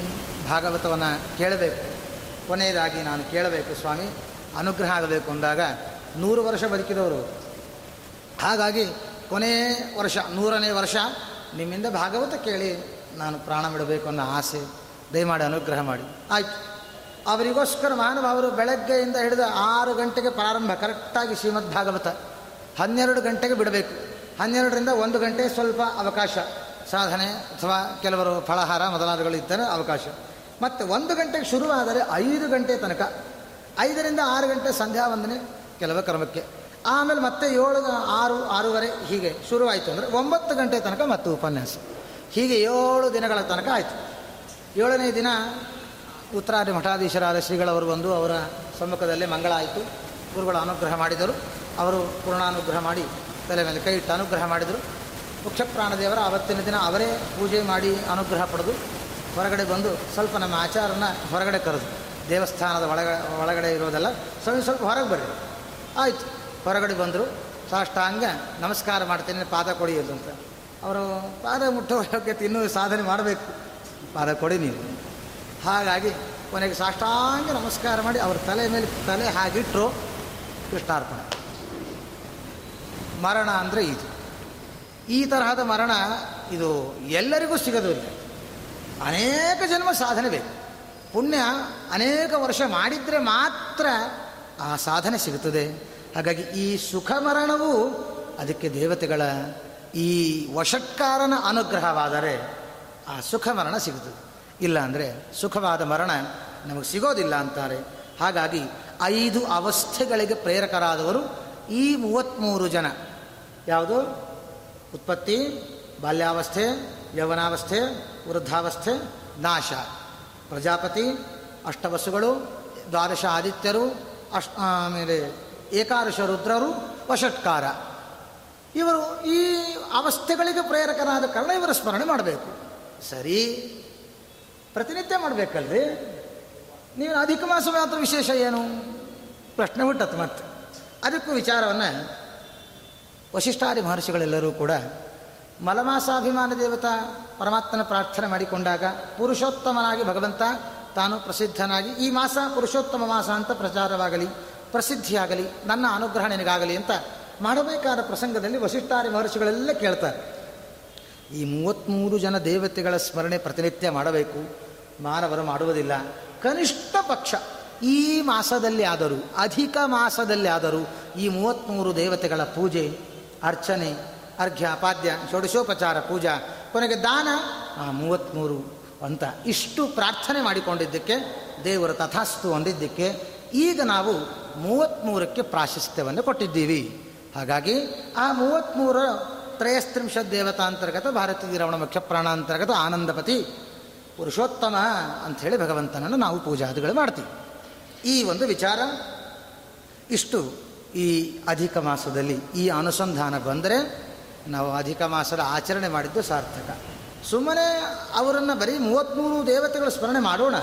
A: ಭಾಗವತವನ್ನು ಕೇಳಬೇಕು. ಕೊನೆಯದಾಗಿ ನಾನು ಕೇಳಬೇಕು ಸ್ವಾಮಿ. ಅನುಗ್ರಹ ಆಗಬೇಕು ಅಂದಾಗ ನೂರು ವರ್ಷ ಬದುಕಿದವರು. ಹಾಗಾಗಿ ಕೊನೆಯ ವರ್ಷ, ನೂರನೇ ವರ್ಷ ನಿಮ್ಮಿಂದ ಭಾಗವತ ಕೇಳಿ. ನಾನು ಪ್ರಾಣ ಬಿಡಬೇಕು ಅನ್ನೋ ಆಸೆ, ದಯಮಾಡಿ ಅನುಗ್ರಹ ಮಾಡಿ. ಆಯಿತು. ಅವರಿಗೋಸ್ಕರ ಮಹಾನುಭಾವರು ಬೆಳಗ್ಗೆಯಿಂದ ಹಿಡಿದು ಆರು ಗಂಟೆಗೆ ಪ್ರಾರಂಭ, ಕರೆಕ್ಟಾಗಿ ಶ್ರೀಮದ್ ಭಾಗವತ. ಹನ್ನೆರಡು ಗಂಟೆಗೆ ಬಿಡಬೇಕು. ಹನ್ನೆರಡರಿಂದ ಒಂದು ಗಂಟೆ ಸ್ವಲ್ಪ ಅವಕಾಶ, ಸಾಧನೆ ಅಥವಾ ಕೆಲವರು ಫಳಹಾರ ಮೊದಲಾದಗಳು ಇದ್ದರೆ ಅವಕಾಶ. ಮತ್ತು ಒಂದು ಗಂಟೆಗೆ ಶುರುವಾದರೆ ಐದು ಗಂಟೆ ತನಕ. ಐದರಿಂದ ಆರು ಗಂಟೆ ಸಂಧ್ಯಾ ವಂದನೆ ಕೆಲವ ಕ್ರಮಕ್ಕೆ. ಆಮೇಲೆ ಮತ್ತೆ ಏಳು, ಆರು, ಆರೂವರೆ ಹೀಗೆ ಶುರುವಾಯಿತು ಅಂದರೆ ಒಂಬತ್ತು ಗಂಟೆ ತನಕ ಮತ್ತೆ ಉಪನ್ಯಾಸ. ಹೀಗೆ ಏಳು ದಿನಗಳ ತನಕ ಆಯಿತು. ಏಳನೇ ದಿನ ಉತ್ತರಾದಿ ಮಠಾಧೀಶರಾದ ಶ್ರೀಗಳವರು ಬಂದು ಅವರ ಸಮ್ಮುಖದಲ್ಲೇ ಮಂಗಳ ಆಯಿತು. ಗುರುಗಳು ಅನುಗ್ರಹ ಮಾಡಿದರು. ಅವರು ಪೂರ್ಣಾನುಗ್ರಹ ಮಾಡಿ ತಲೆ ಮೇಲೆ ಕೈ ಇಟ್ಟು ಅನುಗ್ರಹ ಮಾಡಿದರು. ಮುಖ್ಯಪ್ರಾಣದೇವರ ಆವತ್ತಿನ ದಿನ ಅವರೇ ಪೂಜೆ ಮಾಡಿ ಅನುಗ್ರಹ ಪಡೆದು ಹೊರಗಡೆ ಬಂದು ಸ್ವಲ್ಪ ನಮ್ಮ ಆಚಾರನ ಹೊರಗಡೆ ಕರೆದು ದೇವಸ್ಥಾನದ ಒಳಗಡೆ ಒಳಗಡೆ ಇರೋದೆಲ್ಲ ಸ್ವಲ್ಪ ಸ್ವಲ್ಪ ಹೊರಗೆ ಬರ್ರಿ ಆಯಿತು. ಹೊರಗಡೆ ಬಂದರು. ಸಾಷ್ಟಾಂಗ ನಮಸ್ಕಾರ ಮಾಡ್ತೇನೆ, ಪಾದ ಕೊಡಿ ಅಂತ. ಅವರು ಪಾದ ಮುಟ್ಟೋ ಯೋಗ್ಯತೆ ಸಾಧನೆ ಮಾಡಬೇಕು. ಪಾದ ಕೊಡಿ ನೀವು. ಹಾಗಾಗಿ ಕೊನೆಗೆ ಸಾಷ್ಟಾಂಗ ನಮಸ್ಕಾರ ಮಾಡಿ ಅವ್ರ ತಲೆ ಮೇಲೆ ತಲೆ ಹಾಗಿಟ್ಟರು ಕೃಷ್ಣಾರ್ಪಣೆ. ಮರಣ ಅಂದರೆ ಇದು. ಈ ತರಹದ ಮರಣ ಇದು ಎಲ್ಲರಿಗೂ ಸಿಗೋದಿಲ್ಲ ಅನೇಕ ಜನ್ಮ ಸಾಧನೆ ಬೇಕು. ಪುಣ್ಯ ಅನೇಕ ವರ್ಷ ಮಾಡಿದರೆ ಮಾತ್ರ ಆ ಸಾಧನೆ ಸಿಗುತ್ತದೆ. ಹಾಗಾಗಿ ಈ ಸುಖ ಮರಣವು ಅದಕ್ಕೆ ದೇವತೆಗಳ ಈ ವಶಕ್ಕಾರನ ಅನುಗ್ರಹವಾದರೆ ಆ ಸುಖ ಮರಣ ಸಿಗುತ್ತದೆ. ಇಲ್ಲ ಅಂದರೆ ಸುಖವಾದ ಮರಣ ನಮಗೆ ಸಿಗೋದಿಲ್ಲ ಅಂತಾರೆ. ಹಾಗಾಗಿ ಐದು ಅವಸ್ಥೆಗಳಿಗೆ ಪ್ರೇರಕರಾದವರು ಈ ಮೂವತ್ತ್ಮೂರು ಜನ. ಯಾವುದು? ಉತ್ಪತ್ತಿ, ಬಾಲ್ಯಾವಸ್ಥೆ, ಯೌವನಾವಸ್ಥೆ, ವೃದ್ಧಾವಸ್ಥೆ, ನಾಶ. ಪ್ರಜಾಪತಿ, ಅಷ್ಟವಸುಗಳು, ದ್ವಾದಶ ಆದಿತ್ಯರು, ಅಷ್ಟ ಆಮೇಲೆ ಏಕಾದಶ ರುದ್ರರು ವಷಟ್ಕಾರ ಇವರು ಈ ಅವಸ್ಥೆಗಳಿಗೆ ಪ್ರೇರಕನಾದ ಕಾರಣ ಇವರು ಸ್ಮರಣೆ ಮಾಡಬೇಕು. ಸರಿ. ಪ್ರತಿನಿತ್ಯ ಮಾಡಬೇಕಲ್ರಿ? ನೀವು ಅಧಿಕ ಮಾಸ ಮಾತ್ರ ವಿಶೇಷ ಏನು? ಪ್ರಶ್ನೆ ಹುಟ್ಟತ್ತು ಮತ್ತೆ ಅದಕ್ಕೂ ವಿಚಾರವನ್ನು ವಶಿಷ್ಠಾದಿ ಮಹರ್ಷಿಗಳೆಲ್ಲರೂ ಕೂಡ ಮಲಮಾಸಾಭಿಮಾನ ದೇವತಾ ಪರಮಾತ್ಮನ ಪ್ರಾರ್ಥನೆ ಮಾಡಿಕೊಂಡಾಗ ಪುರುಷೋತ್ತಮನಾಗಿ ಭಗವಂತ ತಾನು ಪ್ರಸಿದ್ಧನಾಗಿ ಈ ಮಾಸ ಪುರುಷೋತ್ತಮ ಮಾಸ ಅಂತ ಪ್ರಚಾರವಾಗಲಿ, ಪ್ರಸಿದ್ಧಿಯಾಗಲಿ, ನನ್ನ ಅನುಗ್ರಹ ನಿನಗಾಗಲಿ ಅಂತ ಮಾಡಬೇಕಾದ ಪ್ರಸಂಗದಲ್ಲಿ ವಸಿಷ್ಠಾರಿ ಮಹರ್ಷಿಗಳೆಲ್ಲ ಕೇಳ್ತಾರೆ. ಈ ಮೂವತ್ತ್ಮೂರು ಜನ ದೇವತೆಗಳ ಸ್ಮರಣೆ ಪ್ರತಿನಿತ್ಯ ಮಾಡಬೇಕು, ಮಾನವರು ಮಾಡುವುದಿಲ್ಲ. ಕನಿಷ್ಠ ಪಕ್ಷ ಈ ಮಾಸದಲ್ಲಿ ಆದರೂ, ಅಧಿಕ ಮಾಸದಲ್ಲಿ ಆದರೂ ಈ ಮೂವತ್ತ್ಮೂರು ದೇವತೆಗಳ ಪೂಜೆ, ಅರ್ಚನೆ, ಅರ್ಘ್ಯ, ಪಾದ್ಯ, ಷೋಡಶೋಪಚಾರ, ಪೂಜಾ, ಕೊನೆಗೆ ದಾನ, ಆ ಮೂವತ್ತ್ಮೂರು ಅಂತ ಇಷ್ಟು ಪ್ರಾರ್ಥನೆ ಮಾಡಿಕೊಂಡಿದ್ದಕ್ಕೆ, ದೇವರು ತಥಾಸ್ತು ಅಂದಿದ್ದಕ್ಕೆ ಈಗ ನಾವು ಮೂವತ್ತ್ಮೂರಕ್ಕೆ ಪ್ರಾಶಸ್ತ್ಯವನ್ನು ಕೊಟ್ಟಿದ್ದೀವಿ. ಹಾಗಾಗಿ ಆ ಮೂವತ್ತ್ಮೂರ ದೇವತಾ ದೇವತಾಂತರ್ಗತ ಭಾರತೀಯ ರಮಣ ಮುಖ್ಯ ಪ್ರಾಣಾಂತರ್ಗತ ಆನಂದಪತಿ ಪುರುಷೋತ್ತಮ ಅಂಥೇಳಿ ಭಗವಂತನನ್ನು ನಾವು ಪೂಜಾದಿಗಳು ಮಾಡ್ತೀವಿ. ಈ ಒಂದು ವಿಚಾರ ಇಷ್ಟು ಈ ಅಧಿಕ ಮಾಸದಲ್ಲಿ ಈ ಅನುಸಂಧಾನ ಬಂದರೆ ನಾವು ಅಧಿಕ ಮಾಸದ ಆಚರಣೆ ಮಾಡಿದ್ದು ಸಾರ್ಥಕ. ಸುಮ್ಮನೆ ಅವರನ್ನು ಬರೀ ಮೂವತ್ತ್ಮೂರು ದೇವತೆಗಳು ಸ್ಮರಣೆ ಮಾಡೋಣ.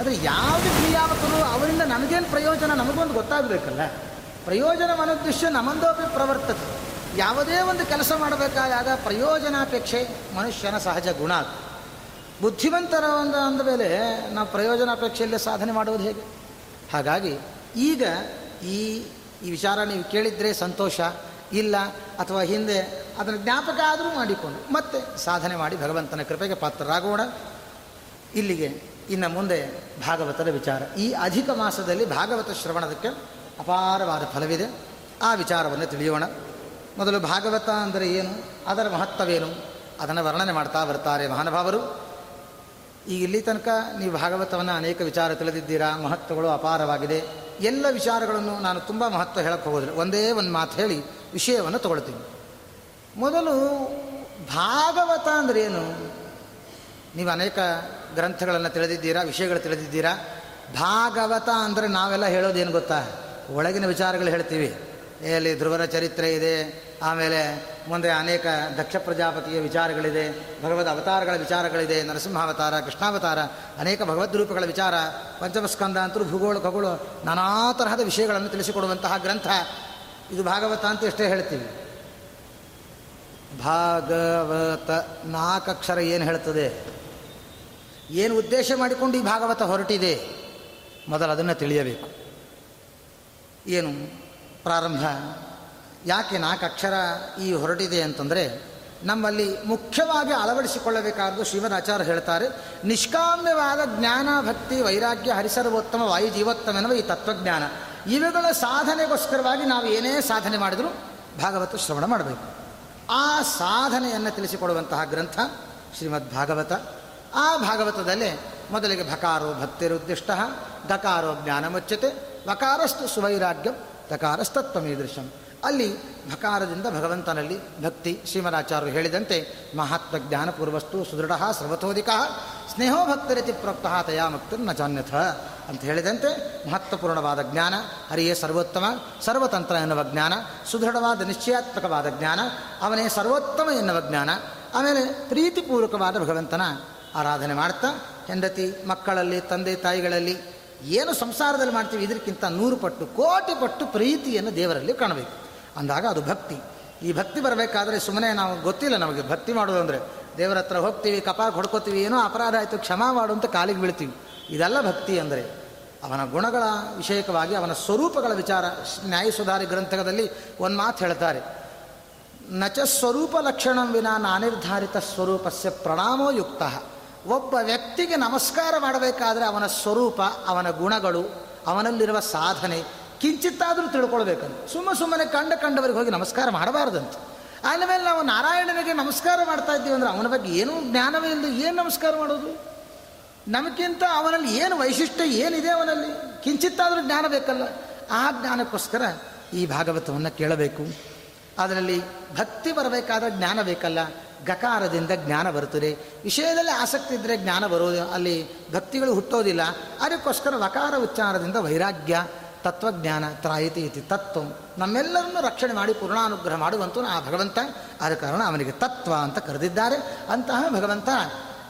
A: ಆದರೆ ಯಾವ ಕ್ರಿಯಾವಕರು ಅವರಿಂದ ನಮಗೇನು ಪ್ರಯೋಜನ? ನಮಗೊಂದು ಗೊತ್ತಾಗಬೇಕಲ್ಲ. ಪ್ರಯೋಜನ ಮನುದೃಶ್ಯ ನಮಂದೋಪಿ ಪ್ರವರ್ತತೆ. ಯಾವುದೇ ಒಂದು ಕೆಲಸ ಮಾಡಬೇಕಾದಾಗ ಪ್ರಯೋಜನಾಪೇಕ್ಷೆ ಮನುಷ್ಯನ ಸಹಜ ಗುಣ ಬುದ್ಧಿವಂತರ ಒಂದು ಅಂದ ಮೇಲೆ ನಾವು ಪ್ರಯೋಜನಾಪೇಕ್ಷೆಯಲ್ಲೇ ಸಾಧನೆ ಮಾಡುವುದು ಹೇಗೆ? ಹಾಗಾಗಿ ಈಗ ಈ ಈ ವಿಚಾರ ನೀವು ಕೇಳಿದರೆ ಸಂತೋಷ, ಇಲ್ಲ ಅಥವಾ ಹಿಂದೆ ಅದನ್ನು ಜ್ಞಾಪಕ ಆದರೂ ಮಾಡಿಕೊಂಡು ಮತ್ತೆ ಸಾಧನೆ ಮಾಡಿ ಭಗವಂತನ ಕೃಪೆಗೆ ಪಾತ್ರರಾಗೋಣ. ಇಲ್ಲಿಗೆ ಇನ್ನು ಮುಂದೆ ಭಾಗವತದ ವಿಚಾರ. ಈ ಅಧಿಕ ಮಾಸದಲ್ಲಿ ಭಾಗವತ ಶ್ರವಣದಕ್ಕೆ ಅಪಾರವಾದ ಫಲವಿದೆ. ಆ ವಿಚಾರವನ್ನು ತಿಳಿಯೋಣ. ಮೊದಲು ಭಾಗವತ ಅಂದರೆ ಏನು? ಅದರ ಮಹತ್ವವೇನು? ಅದನ್ನು ವರ್ಣನೆ ಮಾಡ್ತಾ ಬರ್ತಾರೆ ಮಹಾನುಭಾವರು. ಈಗ ಇಲ್ಲಿ ತನಕ ನೀವು ಭಾಗವತವನ್ನು ಅನೇಕ ವಿಚಾರ ತಿಳಿದಿದ್ದೀರಾ. ಮಹತ್ವಗಳು ಅಪಾರವಾಗಿದೆ. ಎಲ್ಲ ವಿಚಾರಗಳನ್ನು ನಾನು ತುಂಬ ಮಹತ್ವ ಹೇಳಕ್ಕೆ ಹೋಗೋದಿಲ್ಲ. ಒಂದೇ ಒಂದು ಮಾತು ಹೇಳಿ ವಿಷಯವನ್ನು ತಗೊಳ್ತೀನಿ. ಮೊದಲು ಭಾಗವತ ಅಂದರೆ ಏನು? ನೀವು ಅನೇಕ ಗ್ರಂಥಗಳನ್ನು ತಿಳಿದಿದ್ದೀರಾ, ವಿಷಯಗಳು ತಿಳಿದಿದ್ದೀರಾ. ಭಾಗವತ ಅಂದರೆ ನಾವೆಲ್ಲ ಹೇಳೋದೇನು ಗೊತ್ತಾ? ಒಳಗಿನ ವಿಚಾರಗಳು ಹೇಳ್ತೀವಿ. ಎಲ್ಲಿ ಧ್ರುವರ ಚರಿತ್ರೆ ಇದೆ. ಆಮೇಲೆ ಮುಂದೆ ಅನೇಕ ದಕ್ಷ ಪ್ರಜಾಪತಿಯ ವಿಚಾರಗಳಿದೆ. ಭಗವದ್ ಅವತಾರಗಳ ವಿಚಾರಗಳಿದೆ. ನರಸಿಂಹಾವತಾರ, ಕೃಷ್ಣಾವತಾರ, ಅನೇಕ ಭಗವದ್ ರೂಪಗಳ ವಿಚಾರ, ಪಂಚಮಸ್ಕಂದ ಅಂತೂ ಭೂಗೋಳ, ಖಗೋಳ, ನಾನಾ ತರಹದ ವಿಷಯಗಳನ್ನು ತಿಳಿಸಿಕೊಡುವಂತಹ ಗ್ರಂಥ. ಇದು ಭಾಗವತ ಅಂತ ಎಷ್ಟೇ ಹೇಳ್ತೀವಿ. ಭಾಗವತ ನಾಲ್ಕಕ್ಷರ ಏನು ಹೇಳ್ತದೆ? ಏನು ಉದ್ದೇಶ ಮಾಡಿಕೊಂಡು ಈ ಭಾಗವತ ಹೊರಟಿದೆ? ಮೊದಲು ಅದನ್ನು ತಿಳಿಯಬೇಕು. ಏನು ಪ್ರಾರಂಭ? ಯಾಕೆ ನಾಲ್ಕು ಅಕ್ಷರ ಈ ಹೊರಟಿದೆ ಅಂತಂದರೆ ನಮ್ಮಲ್ಲಿ ಮುಖ್ಯವಾಗಿ ಅಳವಡಿಸಿಕೊಳ್ಳಬೇಕಾದ್ದು ಶ್ರೀಮದ್ ಆಚಾರ್ಯ ಹೇಳ್ತಾರೆ, ನಿಷ್ಕಾಮ್ಯವಾದ ಜ್ಞಾನ, ಭಕ್ತಿ, ವೈರಾಗ್ಯ, ಹರಿಸರ್ವೋತ್ತಮ ಜೀವೋತ್ತಮೆನ್ನುವ ಈ ತತ್ವಜ್ಞಾನ. ಇವುಗಳ ಸಾಧನೆಗೋಸ್ಕರವಾಗಿ ನಾವು ಏನೇ ಸಾಧನೆ ಮಾಡಿದರೂ ಭಾಗವತ ಶ್ರವಣ ಮಾಡಬೇಕು. ಆ ಸಾಧನೆಯನ್ನು ತಿಳಿಸಿಕೊಡುವಂತಹ ಗ್ರಂಥ ಶ್ರೀಮದ್ ಭಾಗವತ ಆ ಭಾಗವತದಲ್ಲೇ ಮೊದಲಿಗೆ ಭಕಾರೋ ಭಕ್ತಿರುದ್ದಿಷ್ಟ ದಕಾರೋ ಮುಚ್ಚತೆ ವಕಾರಸ್ತು ಸುವೈರಾಗ್ಯಂ ದಕಾರಸ್ತತ್ವಮೀದೃಶಂ ಅಲ್ಲಿ ಭಕಾರದಿಂದ ಭಗವಂತನಲ್ಲಿ ಭಕ್ತಿ ಶ್ರೀಮರಾಚಾರ್ಯರು ಹೇಳಿದಂತೆ ಮಹಾತ್ಮ ಜ್ಞಾನಪೂರ್ವಸ್ತು ಸುದೃಢ ಸರ್ವತೋಧಿಕ ಸ್ನೇಹೋ ಭಕ್ತರಿತಿ ಪ್ರೋಕ್ತಃ ತಯಾ ನ ಜಾನ್ಯಥ ಅಂತ ಹೇಳಿದಂತೆ ಮಹತ್ವಪೂರ್ಣವಾದ ಜ್ಞಾನ, ಹರಿಯೇ ಸರ್ವೋತ್ತಮ, ಸರ್ವತಂತ್ರ ಎನ್ನುವ ಜ್ಞಾನ, ಸುದೃಢವಾದ ನಿಶ್ಚಯಾತ್ಮಕವಾದ ಜ್ಞಾನ, ಅವನೇ ಸರ್ವೋತ್ತಮ ಎನ್ನುವ ಜ್ಞಾನ, ಆಮೇಲೆ ಪ್ರೀತಿಪೂರ್ವಕವಾದ ಭಗವಂತನ ಆರಾಧನೆ ಮಾಡ್ತಾ ಹೆಂಡತಿ ಮಕ್ಕಳಲ್ಲಿ, ತಂದೆ ತಾಯಿಗಳಲ್ಲಿ ಏನು ಸಂಸಾರದಲ್ಲಿ ಮಾಡ್ತೀವಿ ಇದಕ್ಕಿಂತ ನೂರು ಪಟ್ಟು, ಕೋಟಿ ಪಟ್ಟು ಪ್ರೀತಿಯನ್ನು ದೇವರಲ್ಲಿ ಕಾಣಬೇಕು. ಅಂದಾಗ ಅದು ಭಕ್ತಿ. ಈ ಭಕ್ತಿ ಬರಬೇಕಾದ್ರೆ ಸುಮ್ಮನೆ ನಾವು ಗೊತ್ತಿಲ್ಲ ನಮಗೆ ಭಕ್ತಿ ಮಾಡೋದು ಅಂದರೆ, ದೇವರ ಹತ್ರ ಹೋಗ್ತೀವಿ ಕಪಾಕ್ ಹೊಡ್ಕೋತೀವಿ, ಏನೋ ಅಪರಾಧ ಆಯಿತು, ಕ್ಷಮಾ ಮಾಡು ಅಂತ ಕಾಲಿಗೆ ಬೀಳ್ತೀವಿ. ಇದೆಲ್ಲ ಭಕ್ತಿ ಅಂದರೆ, ಅವನ ಗುಣಗಳ ವಿಷಯಕವಾಗಿ ಅವನ ಸ್ವರೂಪಗಳ ವಿಚಾರ. ನ್ಯಾಯ ಸುಧಾರಿ ಗ್ರಂಥದಲ್ಲಿ ಒಂದು ಮಾತು ಹೇಳ್ತಾರೆ, ನಚ ಸ್ವರೂಪ ಲಕ್ಷಣ ವಿನಾ ನಾನಿರ್ಧಾರಿತ ಸ್ವರೂಪಸ್ಯ ಪ್ರಣಾಮೋ ಯುಕ್ತ ಒಬ್ಬ ವ್ಯಕ್ತಿಗೆ ನಮಸ್ಕಾರ ಮಾಡಬೇಕಾದ್ರೆ ಅವನ ಸ್ವರೂಪ, ಅವನ ಗುಣಗಳು, ಅವನಲ್ಲಿರುವ ಸಾಧನೆ, ಕಿಂಚಿತ್ತಾದರೂ ತಿಳ್ಕೊಳ್ಬೇಕಂತ. ಸುಮ್ಮ ಸುಮ್ಮನೆ ಕಂಡ ಕಂಡವರಿಗೆ ಹೋಗಿ ನಮಸ್ಕಾರ ಮಾಡಬಾರ್ದಂತ. ಆಮೇಲೆ ನಾವು ನಾರಾಯಣನಿಗೆ ನಮಸ್ಕಾರ ಮಾಡ್ತಾ ಇದ್ದೀವಿ ಅಂದರೆ ಅವನ ಬಗ್ಗೆ ಏನೂ ಜ್ಞಾನವೇ ಇಲ್ಲದೆ ಏನು ನಮಸ್ಕಾರ ಮಾಡೋದು? ನಮಗಿಂತ ಅವನಲ್ಲಿ ಏನು ವೈಶಿಷ್ಟ್ಯ ಏನಿದೆ ಅವನಲ್ಲಿ? ಕಿಂಚಿತ್ತಾದರೂ ಜ್ಞಾನ ಬೇಕಲ್ಲ. ಆ ಜ್ಞಾನಕ್ಕೋಸ್ಕರ ಈ ಭಾಗವತವನ್ನು ಕೇಳಬೇಕು. ಅದರಲ್ಲಿ ಭಕ್ತಿ ಬರಬೇಕಾದ ಜ್ಞಾನ ಬೇಕಲ್ಲ. ಗಕಾರದಿಂದ ಜ್ಞಾನ ಬರುತ್ತದೆ. ವಿಷಯದಲ್ಲಿ ಆಸಕ್ತಿ ಇದ್ದರೆ ಜ್ಞಾನ ಬರೋದು, ಅಲ್ಲಿ ಭಕ್ತಿಗಳು ಹುಟ್ಟೋದಿಲ್ಲ. ಅದಕ್ಕೋಸ್ಕರ ವಕಾರ ಉಚ್ಚಾರದಿಂದ ವೈರಾಗ್ಯ, ತತ್ವಜ್ಞಾನ, ತ್ರಾಯಿತಿ ಇತಿ ತತ್ವ. ನಮ್ಮೆಲ್ಲರನ್ನು ರಕ್ಷಣೆ ಮಾಡಿ ಪೂರ್ಣಾನುಗ್ರಹ ಮಾಡುವಂತೂ ಆ ಭಗವಂತ. ಆದ ಕಾರಣ ಅವನಿಗೆ ತತ್ವ ಅಂತ ಕರೆದಿದ್ದಾರೆ. ಅಂತಹ ಭಗವಂತ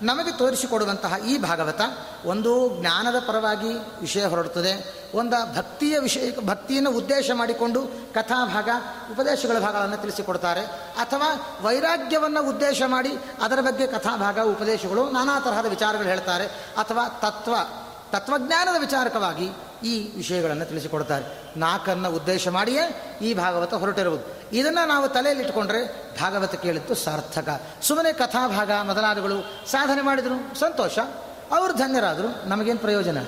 A: ನಮಗೆ ತೋರಿಸಿಕೊಡುವಂತಹ ಈ ಭಾಗವತ ಒಂದು ಜ್ಞಾನದ ಪರವಾಗಿ ವಿಷಯ ಹೊರಡುತ್ತದೆ. ಒಂದು ಭಕ್ತಿಯ ವಿಷಯ, ಭಕ್ತಿಯನ್ನು ಉದ್ದೇಶ ಮಾಡಿಕೊಂಡು ಕಥಾಭಾಗ, ಉಪದೇಶಗಳ ಭಾಗಗಳನ್ನು ತಿಳಿಸಿಕೊಡ್ತಾರೆ. ಅಥವಾ ವೈರಾಗ್ಯವನ್ನು ಉದ್ದೇಶ ಮಾಡಿ ಅದರ ಬಗ್ಗೆ ಕಥಾಭಾಗ, ಉಪದೇಶಗಳು ನಾನಾ ತರಹದ ವಿಚಾರಗಳು ಹೇಳ್ತಾರೆ. ಅಥವಾ ತತ್ವ, ತತ್ವಜ್ಞಾನದ ವಿಚಾರಕವಾಗಿ ಈ ವಿಷಯಗಳನ್ನು ತಿಳಿಸಿಕೊಡ್ತಾರೆ. ನಾಲ್ಕನ್ನು ಉದ್ದೇಶ ಮಾಡಿಯೇ ಈ ಭಾಗವತ ಹೊರಟಿರುವುದು. ಇದನ್ನು ನಾವು ತಲೆಯಲ್ಲಿಟ್ಟುಕೊಂಡ್ರೆ ಭಾಗವತ ಕೇಳಿದ್ದು ಸಾರ್ಥಕ. ಸುಮ್ಮನೆ ಕಥಾಭಾಗ, ಮೊದಲಾದಗಳು ಸಾಧನೆ ಮಾಡಿದರು, ಸಂತೋಷ. ಅವರು ಧನ್ಯರಾದರು, ನಮಗೇನು ಪ್ರಯೋಜನ?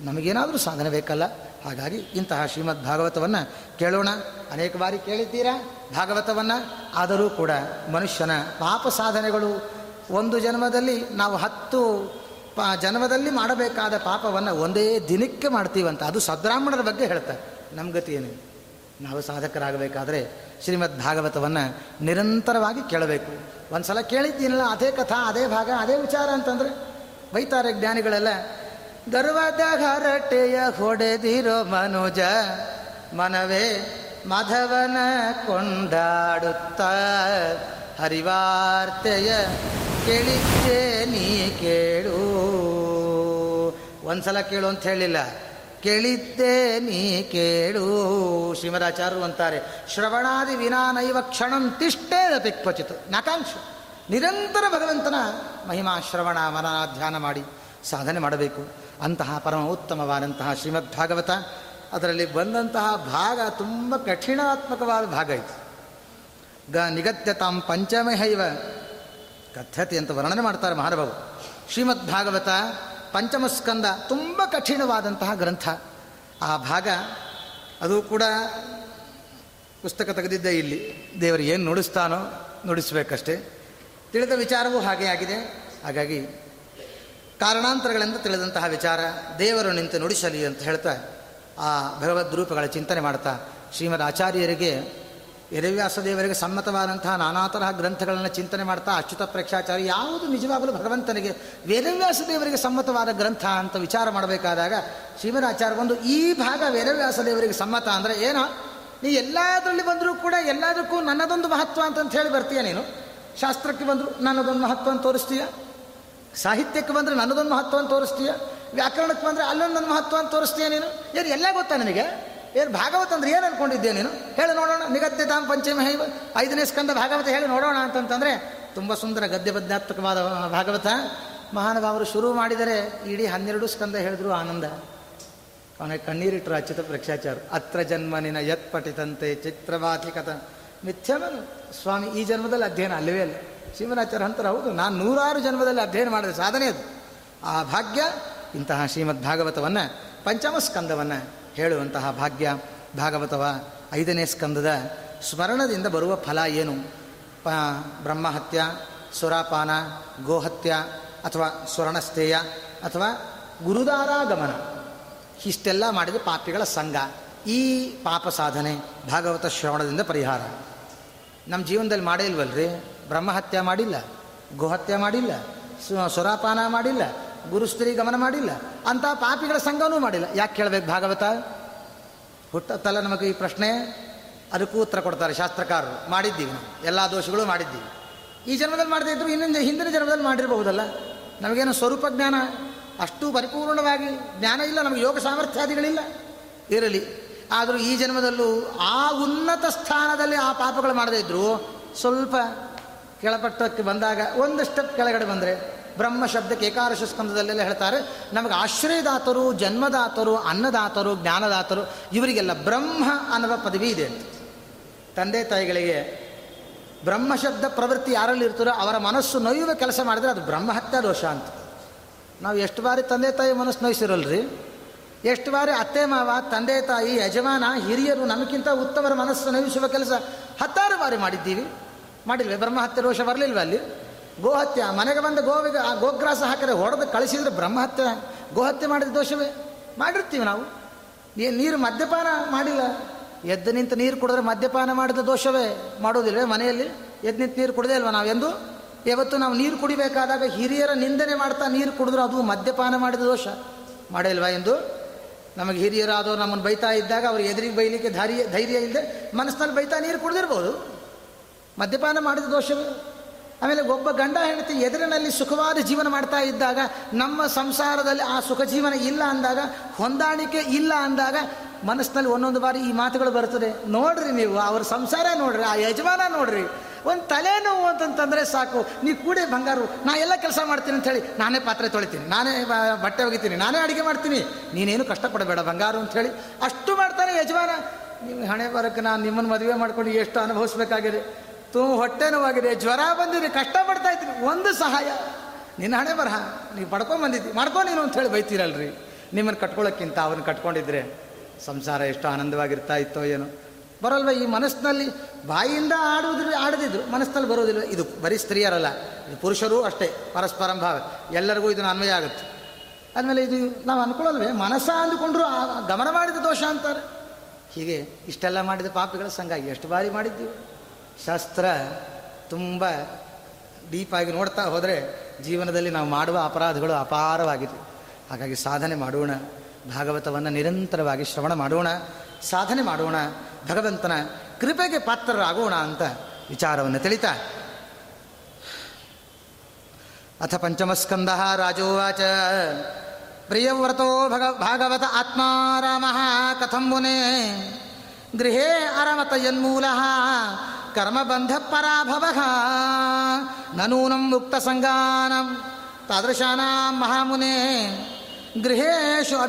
A: ನಮಗೇನಾದರೂ ಸಾಧನೆ ಬೇಕಲ್ಲ? ಹಾಗಾಗಿ ಇಂತಹ ಶ್ರೀಮದ್ ಭಾಗವತವನ್ನು ಕೇಳೋಣ. ಅನೇಕ ಬಾರಿ ಕೇಳಿದ್ದೀರಾ ಭಾಗವತವನ್ನು? ಆದರೂ ಕೂಡ ಮನುಷ್ಯನ ಪಾಪ ಸಾಧನೆಗಳು ಒಂದು ಜನ್ಮದಲ್ಲಿ ನಾವು ಹತ್ತು ಪಾ ಜನ್ಮದಲ್ಲಿ ಮಾಡಬೇಕಾದ ಪಾಪವನ್ನು ಒಂದೇ ದಿನಕ್ಕೆ ಮಾಡ್ತೀವಂತ. ಅದು ಸದ್ರಾಹ್ಮಣರ ಬಗ್ಗೆ ಹೇಳ್ತಾರೆ. ನಮ್ಮ ಗತಿ ಏನು? ನಾವು ಸಾಧಕರಾಗಬೇಕಾದ್ರೆ ಶ್ರೀಮದ್ ಭಾಗವತವನ್ನು ನಿರಂತರವಾಗಿ ಕೇಳಬೇಕು. ಒಂದು ಸಲ ಕೇಳಿದ್ದೀನಲ್ಲ, ಅದೇ ಕಥಾ, ಅದೇ ಭಾಗ, ಅದೇ ವಿಚಾರ ಅಂತಂದರೆ ಬೈತಾರೆ ಜ್ಞಾನಿಗಳೆಲ್ಲ, ಗರ್ವದ ಹರಟೆಯ ಹೊಡೆದಿರೋ ಮನುಜ, ಮನವೇ ಮಾಧವನ ಕೊಂಡಾಡುತ್ತ. ಹರಿವಾರ್ತೆಯ ಕೇಳಿದ್ದೆ ನೀ ಕೇಳು. ಒಂದ್ಸಲ ಕೇಳು ಅಂತ ಹೇಳಿಲ್ಲ. ಕೇಳಿದ್ದೇ ನೀ ಕೇಳು, ಶ್ರೀಮದಾಚಾರ್ಯರು ಅಂತಾರೆ. ಶ್ರವಣಾದಿ ವಿನಾನೈವ ಕ್ಷಣಂ ತಿಷ್ಟೇ ಕ್ವಚಿತು ನಾಕಾಂಕ್ಷ ನಿರಂತರ ಭಗವಂತನ ಮಹಿಮಾ ಶ್ರವಣ ಮನನ ಧ್ಯಾನ ಮಾಡಿ ಸಾಧನೆ ಮಾಡಬೇಕು. ಅಂತಹ ಪರಮ ಉತ್ತಮವಾದಂತಹ ಶ್ರೀಮದ್ ಭಾಗವತ ಅದರಲ್ಲಿ ಬಂದಂತಹ ಭಾಗ ತುಂಬ ಕಠಿಣಾತ್ಮಕವಾದ ಭಾಗ ಇತ್ತು ಗ ನಿಗತ್ಯ ನಿಗತ್ಯತಾಂ ಪಂಚಮಹೈವ. ಕಥತಿ ಅಂತ ವರ್ಣನೆ ಮಾಡ್ತಾರೆ ಮಹಾನುಭಾವ ಶ್ರೀಮದ್ ಭಾಗವತ ಪಂಚಮಸ್ಕಂದ ತುಂಬ ಕಠಿಣವಾದಂತಹ ಗ್ರಂಥ. ಆ ಭಾಗ ಅದು ಕೂಡ ಪುಸ್ತಕ ತೆಗೆದಿದ್ದೆ ಇಲ್ಲಿ. ದೇವರು ಏನು ನುಡಿಸ್ತಾನೋ ನುಡಿಸ್ಬೇಕಷ್ಟೇ. ತಿಳಿದ ವಿಚಾರವೂ ಹಾಗೆ ಆಗಿದೆ. ಹಾಗಾಗಿ ಕಾರಣಾಂತರಗಳಿಂದ ತಿಳಿದಂತಹ ವಿಚಾರ ದೇವರು ನಿಂತು ನುಡಿಸಲಿ ಅಂತ ಹೇಳ್ತಾ ಆ ಭಗವದ್ ರೂಪಗಳ ಚಿಂತನೆ ಮಾಡ್ತಾ ಶ್ರೀಮದ್ ಆಚಾರ್ಯರಿಗೆ ವೇದವ್ಯಾಸ ದೇವರಿಗೆ ಸಮ್ಮತವಾದಂತಹ ನಾನಾ ತರಹ ಗ್ರಂಥಗಳನ್ನು ಚಿಂತನೆ ಮಾಡ್ತಾ ಅಚ್ಯುತ ಪ್ರೇಕ್ಷಾಚಾರ್ಯ ಯಾವುದು ನಿಜವಾಗಲೂ ಭಗವಂತನಿಗೆ ವೇದವ್ಯಾಸ ದೇವರಿಗೆ ಸಮ್ಮತವಾದ ಗ್ರಂಥ ಅಂತ ವಿಚಾರ ಮಾಡಬೇಕಾದಾಗ ಶ್ರೀಮದಾಚಾರ್ಯ ಬಂದು ಈ ಭಾಗ ವೇದವ್ಯಾಸ ದೇವರಿಗೆ ಸಮ್ಮತ ಅಂದರೆ ಏನೋ? ನೀ ಎಲ್ಲದರಲ್ಲಿ ಬಂದರೂ ಕೂಡ ಎಲ್ಲದಕ್ಕೂ ನನ್ನದೊಂದು ಮಹತ್ವ ಅಂತಂತ ಹೇಳಿ ಬರ್ತೀಯ ನೀನು? ಶಾಸ್ತ್ರಕ್ಕೆ ಬಂದರೂ ನನ್ನದೊಂದು ಮಹತ್ವ ಅಂತ ತೋರಿಸ್ತೀಯ? ಸಾಹಿತ್ಯಕ್ಕೆ ಬಂದರೆ ನನ್ನದೊಂದು ಮಹತ್ವ ಅಂತ ತೋರಿಸ್ತೀಯ? ವ್ಯಾಕರಣಕ್ಕೆ ಬಂದರೆ ಅಲ್ಲೊಂದೊಂದು ಮಹತ್ವ ಅಂತ ತೋರಿಸ್ತೀಯ ನೀನು? ಏನು ಎಲ್ಲ ಗೊತ್ತಾ ನನಗೆ? ಏನು ಭಾಗವತ ಅಂದ್ರೆ ಏನು ಅನ್ಕೊಂಡಿದ್ದೆ ನೀನು? ಹೇಳಿ ನೋಡೋಣ. ನಿಗದ್ಯತಾಂ ಪಂಚಮ ಹೈವ ಐದನೇ ಸ್ಕಂದ ಭಾಗವತ ಹೇಳಿ ನೋಡೋಣ ಅಂತಂತಂದರೆ ತುಂಬ ಸುಂದರ ಗದ್ಯಬದ್ಧಾತ್ಮಕವಾದ ಭಾಗವತ. ಮಹಾನುಭಾವರು ಶುರು ಮಾಡಿದರೆ ಇಡೀ ಹನ್ನೆರಡು ಸ್ಕಂದ ಹೇಳಿದ್ರು ಆನಂದ. ಅವನಿಗೆ ಕಣ್ಣೀರಿಟ್ಟರು ಅಚ್ಯುತ ಪ್ರೇಕ್ಷಾಚಾರ ಅತ್ರ ಜನ್ಮನಿನ ಯತ್ ಪಠಿತಂತೆ ಚಿತ್ರವಾತಿಕತ ಮಿಥ್ಯವನು ಸ್ವಾಮಿ ಈ ಜನ್ಮದಲ್ಲಿ ಅಧ್ಯಯನ ಅಲ್ಲವೇ ಅಲ್ಲ. ಶ್ರೀಮದಾಚಾರ್ಯ ಅಂತಾರೆ, ಹೌದು, ನಾನು ನೂರಾರು ಜನ್ಮದಲ್ಲಿ ಅಧ್ಯಯನ ಮಾಡಿದ, ಸಾಧನೆ ಅದು. ಆ ಭಾಗ್ಯ ಇಂತಹ ಶ್ರೀಮದ್ ಭಾಗವತವನ್ನು ಪಂಚಮ ಸ್ಕಂದವನ್ನು ಹೇಳುವಂತಹ ಭಾಗ್ಯ ಭಾಗವತವ ಐದನೇ ಸ್ಕಂದದ ಸ್ಮರಣದಿಂದ ಬರುವ ಫಲ ಏನು? ಪ, ಬ್ರಹ್ಮಹತ್ಯ ಸ್ವರಾಪಾನ ಗೋಹತ್ಯ ಅಥವಾ ಸ್ವರ್ಣಸ್ಥೇಯ ಅಥವಾ ಗುರುದಾರಾಗಮನ. ಇಷ್ಟೆಲ್ಲ ಮಾಡಿದ ಪಾಪಿಗಳ ಸಂಘ. ಈ ಪಾಪ ಸಾಧನೆ ಭಾಗವತ ಶ್ರವಣದಿಂದ ಪರಿಹಾರ. ನಮ್ಮ ಜೀವನದಲ್ಲಿ ಮಾಡೇ ಇಲ್ವಲ್ರಿ? ಬ್ರಹ್ಮಹತ್ಯೆ ಮಾಡಿಲ್ಲ, ಗೋಹತ್ಯ ಮಾಡಿಲ್ಲ ಸುರಾಪಾನ ಮಾಡಿಲ್ಲ ಗುರುಸ್ತ್ರೀ ಗಮನ ಮಾಡಿಲ್ಲ. ಅಂತ ಪಾಪಿಗಳ ಸಂಘನೂ ಮಾಡಿಲ್ಲ. ಯಾಕೆ ಕೇಳಬೇಕು ಭಾಗವತ? ಹುಟ್ಟತ್ತಲ್ಲ ನಮಗೆ ಈ ಪ್ರಶ್ನೆ ಅದಕ್ಕೂ ಉತ್ತರ ಕೊಡ್ತಾರೆ ಶಾಸ್ತ್ರಕಾರರು. ಮಾಡಿದ್ದೀವಿ ನಾವು. ಎಲ್ಲ ದೋಷಗಳು ಮಾಡಿದ್ದೀವಿ. ಈ ಜನ್ಮದಲ್ಲಿ ಮಾಡದೇ ಇದ್ರು ಇನ್ನೊಂದು ಹಿಂದಿನ ಜನ್ಮದಲ್ಲಿ ಮಾಡಿರಬಹುದಲ್ಲ? ನಮಗೇನು ಸ್ವರೂಪ ಜ್ಞಾನ? ಅಷ್ಟು ಪರಿಪೂರ್ಣವಾಗಿ ಜ್ಞಾನ ಇಲ್ಲ. ನಮಗೆ ಯೋಗ ಸಾಮರ್ಥ್ಯಾದಿಗಳಿಲ್ಲ. ಇರಲಿ. ಆದರೂ ಈ ಜನ್ಮದಲ್ಲೂ ಆ ಉನ್ನತ ಸ್ಥಾನದಲ್ಲಿ ಆ ಪಾಪಗಳು ಮಾಡದೇ ಇದ್ರು ಸ್ವಲ್ಪ ಕೆಳಪಟ್ಟಕ್ಕೆ ಬಂದಾಗ ಒಂದು ಸ್ಟೆಪ್ ಕೆಳಗಡೆ ಬಂದರೆ ಬ್ರಹ್ಮ ಶಬ್ದಕ್ಕೆ ಏಕಾದಶ ಸ್ಕಂದದಲ್ಲೆಲ್ಲ ಹೇಳ್ತಾರೆ, ನಮಗೆ ಆಶ್ರಯದಾತರು, ಜನ್ಮದಾತರು, ಅನ್ನದಾತರು, ಜ್ಞಾನದಾತರು, ಇವರಿಗೆಲ್ಲ ಬ್ರಹ್ಮ ಅನ್ನುವ ಪದವಿ ಇದೆ ಅಂತ. ತಂದೆ ತಾಯಿಗಳಿಗೆ ಬ್ರಹ್ಮ ಶಬ್ದ ಪ್ರವೃತ್ತಿ ಯಾರಲ್ಲಿ ಇರ್ತಾರೋ ಅವರ ಮನಸ್ಸು ನೋಯುವ ಕೆಲಸ ಮಾಡಿದರೆ ಅದು ಬ್ರಹ್ಮಹತ್ಯಾ ದೋಷ ಅಂತ. ನಾವು ಎಷ್ಟು ಬಾರಿ ತಂದೆ ತಾಯಿ ಮನಸ್ಸು ನೋಯಿಸಿರಲ್ರಿ? ಎಷ್ಟು ಬಾರಿ ಅತ್ತೆ ಮಾವ, ತಂದೆ ತಾಯಿ, ಯಜಮಾನ, ಹಿರಿಯರು ನಮಗಿಂತ ಉತ್ತಮರ ಮನಸ್ಸು ನೋಯಿಸುವ ಕೆಲಸ ಹತ್ತಾರು ಬಾರಿ ಮಾಡಿದ್ದೀವಿ. ಮಾಡಿಲ್ವೇ? ಬ್ರಹ್ಮಹತ್ಯೆ ದೋಷ ಬರಲಿಲ್ವ ಅಲ್ಲಿ? ಗೋಹತ್ಯೆ, ಮನೆಗೆ ಬಂದ ಗೋವಿಗೆ, ಆ ಗೋಗ್ರಾಸ ಹಾಕಿದ್ರೆ ಹೊಡೆದು ಕಳಿಸಿದ್ರೆ ಬ್ರಹ್ಮಹತ್ಯೆ, ಗೋಹತ್ಯೆ ಮಾಡಿದ ದೋಷವೇ? ಮಾಡಿರ್ತೀವಿ ನಾವು. ನೀರು ಮದ್ಯಪಾನ ಮಾಡಿಲ್ಲ. ಎದ್ದು ನಿಂತು ನೀರು ಕುಡಿದ್ರೆ ಮದ್ಯಪಾನ ಮಾಡಿದ ದೋಷವೇ? ಮಾಡೋದಿಲ್ವೇ ಮನೆಯಲ್ಲಿ? ಎದ್ದು ನಿಂತು ನೀರು ಕುಡಿದೇ ಇಲ್ವ ನಾವೆಂದು? ಯಾವತ್ತು ನಾವು ನೀರು ಕುಡಿಬೇಕಾದಾಗ ಹಿರಿಯರ ನಿಂದನೆ ಮಾಡ್ತಾ ನೀರು ಕುಡಿದ್ರೆ ಅದು ಮದ್ಯಪಾನ ಮಾಡಿದ ದೋಷ. ಮಾಡಿಲ್ವಾ ಎಂದು? ನಮಗೆ ಹಿರಿಯರಾದವರು ನಮ್ಮನ್ನು ಬೈತಾ ಇದ್ದಾಗ ಅವ್ರು ಎದುರಿಗೆ ಬೈಲಿಕ್ಕೆ ಧೈರ್ಯ ಧೈರ್ಯ ಇಲ್ಲದೆ ಮನಸ್ಸಿನಲ್ಲಿ ಬೈತಾ ನೀರು ಕುಡಿದಿರ್ಬೋದು. ಮದ್ಯಪಾನ ಮಾಡಿದ ದೋಷವೇ? ಆಮೇಲೆ ಒಬ್ಬ ಗಂಡ ಹೆಂಡತಿ ಎದುರಿನಲ್ಲಿ ಸುಖವಾದ ಜೀವನ ಮಾಡ್ತಾ ಇದ್ದಾಗ, ನಮ್ಮ ಸಂಸಾರದಲ್ಲಿ ಆ ಸುಖ ಜೀವನ ಇಲ್ಲ ಅಂದಾಗ, ಹೊಂದಾಣಿಕೆ ಇಲ್ಲ ಅಂದಾಗ ಮನಸ್ಸಿನಲ್ಲಿ ಒಂದೊಂದು ಬಾರಿ ಈ ಮಾತುಗಳು ಬರ್ತದೆ ನೋಡ್ರಿ ನೀವು, ಅವ್ರ ಸಂಸಾರ ನೋಡ್ರಿ, ಆ ಯಜಮಾನ ನೋಡ್ರಿ. ಒಂದು ತಲೆನೋವು ಅಂತಂತಂದರೆ ಸಾಕು. ನೀವು ಕೂಡಿ ಬಂಗಾರು, ನಾ ಎಲ್ಲ ಕೆಲಸ ಮಾಡ್ತೀನಿ ಅಂತ ಹೇಳಿ, ನಾನೇ ಪಾತ್ರೆ ತೊಳಿತೀನಿ, ನಾನೇ ಬಟ್ಟೆ ಒಗಿತೀನಿ, ನಾನೇ ಅಡುಗೆ ಮಾಡ್ತೀನಿ. ನೀನೇನು ಕಷ್ಟಪಡಬೇಡ ಬಂಗಾರು ಅಂತ ಹೇಳಿ, ಅಷ್ಟು ಮಾಡ್ತಾನೆ ಯಜಮಾನ. ನಿಮ್ಮ ಹಣೆ ಬರೋಕ್ಕೆ ನಾನು ನಿಮ್ಮನ್ನು ಮದುವೆ ಮಾಡ್ಕೊಂಡು ಎಷ್ಟು ಅನುಭವಿಸ್ಬೇಕಾಗಿದೆ. ತು ಹೊಟ್ಟೆ ನೋವಾಗಿದೆ ಜ್ವರ ಬಂದಿದೆ, ಕಷ್ಟಪಡ್ತಾ ಇದ್ರಿ ಒಂದು ಸಹಾಯ, ನಿನ್ನ ಹಣೆ ಬರಹ ನೀವು ಪಡ್ಕೊಂಡು ಬಂದಿದ್ದಿ. ಮಾಡ್ಕೊ ನೀನು ಅಂತ ಹೇಳಿ ಬೈತೀರಲ್ರಿ. ನಿಮ್ಮನ್ನು ಕಟ್ಕೊಳ್ಳೋಕ್ಕಿಂತ ಅವನು ಕಟ್ಕೊಂಡಿದ್ರೆ ಸಂಸಾರ ಎಷ್ಟು ಆನಂದವಾಗಿರ್ತಾ ಇತ್ತೋ ಏನೋ. ಬರಲ್ವ, ಈ ಮನಸ್ಸಿನಲ್ಲಿ ಬಾಯಿಯಿಂದ ಆಡುವುದಿಲ್ಲ ಆಡದಿದ್ರು, ಮನಸ್ಸಿನಲ್ಲಿ ಬರೋದಿಲ್ಲ ಇದು ಬರೀ ಸ್ತ್ರೀಯರಲ್ಲ, ಇದು ಪುರುಷರು ಅಷ್ಟೇ, ಪರಸ್ಪರಂ ಭಾವ. ಎಲ್ಲರಿಗೂ ಇದನ್ನು ಅನ್ವಯ ಆಗುತ್ತೆ. ಆದಮೇಲೆ ಇದು ನಾವು ಅನ್ಕೊಳ್ಳಲ್ವೇ ಮನಸ್ಸ ಅಂದುಕೊಂಡ್ರು ಗಮನ ಮಾಡಿದ ದೋಷ ಅಂತಾರೆ. ಹೀಗೆ ಇಷ್ಟೆಲ್ಲ ಮಾಡಿದ ಪಾಪಿಗಳ ಸಂಘ ಎಷ್ಟು ಬಾರಿ ಮಾಡಿದ್ದೀವಿ. ಶಾಸ್ತ್ರ ತುಂಬ ಡೀಪಾಗಿ ನೋಡ್ತಾ ಹೋದರೆ ಜೀವನದಲ್ಲಿ ನಾವು ಮಾಡುವ ಅಪರಾಧಗಳು ಅಪಾರವಾಗಿದೆ ಹಾಗಾಗಿ ಸಾಧನೆ ಮಾಡೋಣ, ಭಾಗವತವನ್ನು ನಿರಂತರವಾಗಿ ಶ್ರವಣ ಮಾಡೋಣ, ಸಾಧನೆ ಮಾಡೋಣ, ಭಗವಂತನ ಕೃಪೆಗೆ ಪಾತ್ರರಾಗೋಣ ಅಂತ ವಿಚಾರವನ್ನು ತಿಳಿತಾ. ಅಥ ಪಂಚಮಸ್ಕಂದ ರಾಜೋವಾಚ. ಪ್ರಿಯವ್ರತೋ ಭಗ, ಭಾಗವತ ಆತ್ಮಾರಾಮ ಕಥಂ ಮುನೆ. ಗೃಹೇ ಅರಮತ ಯನ್ಮೂಲ. कर्मबन्धपराभवः। न नूनं उक्तसङ्गानं तादृशानां महामुने गृहेषु अभि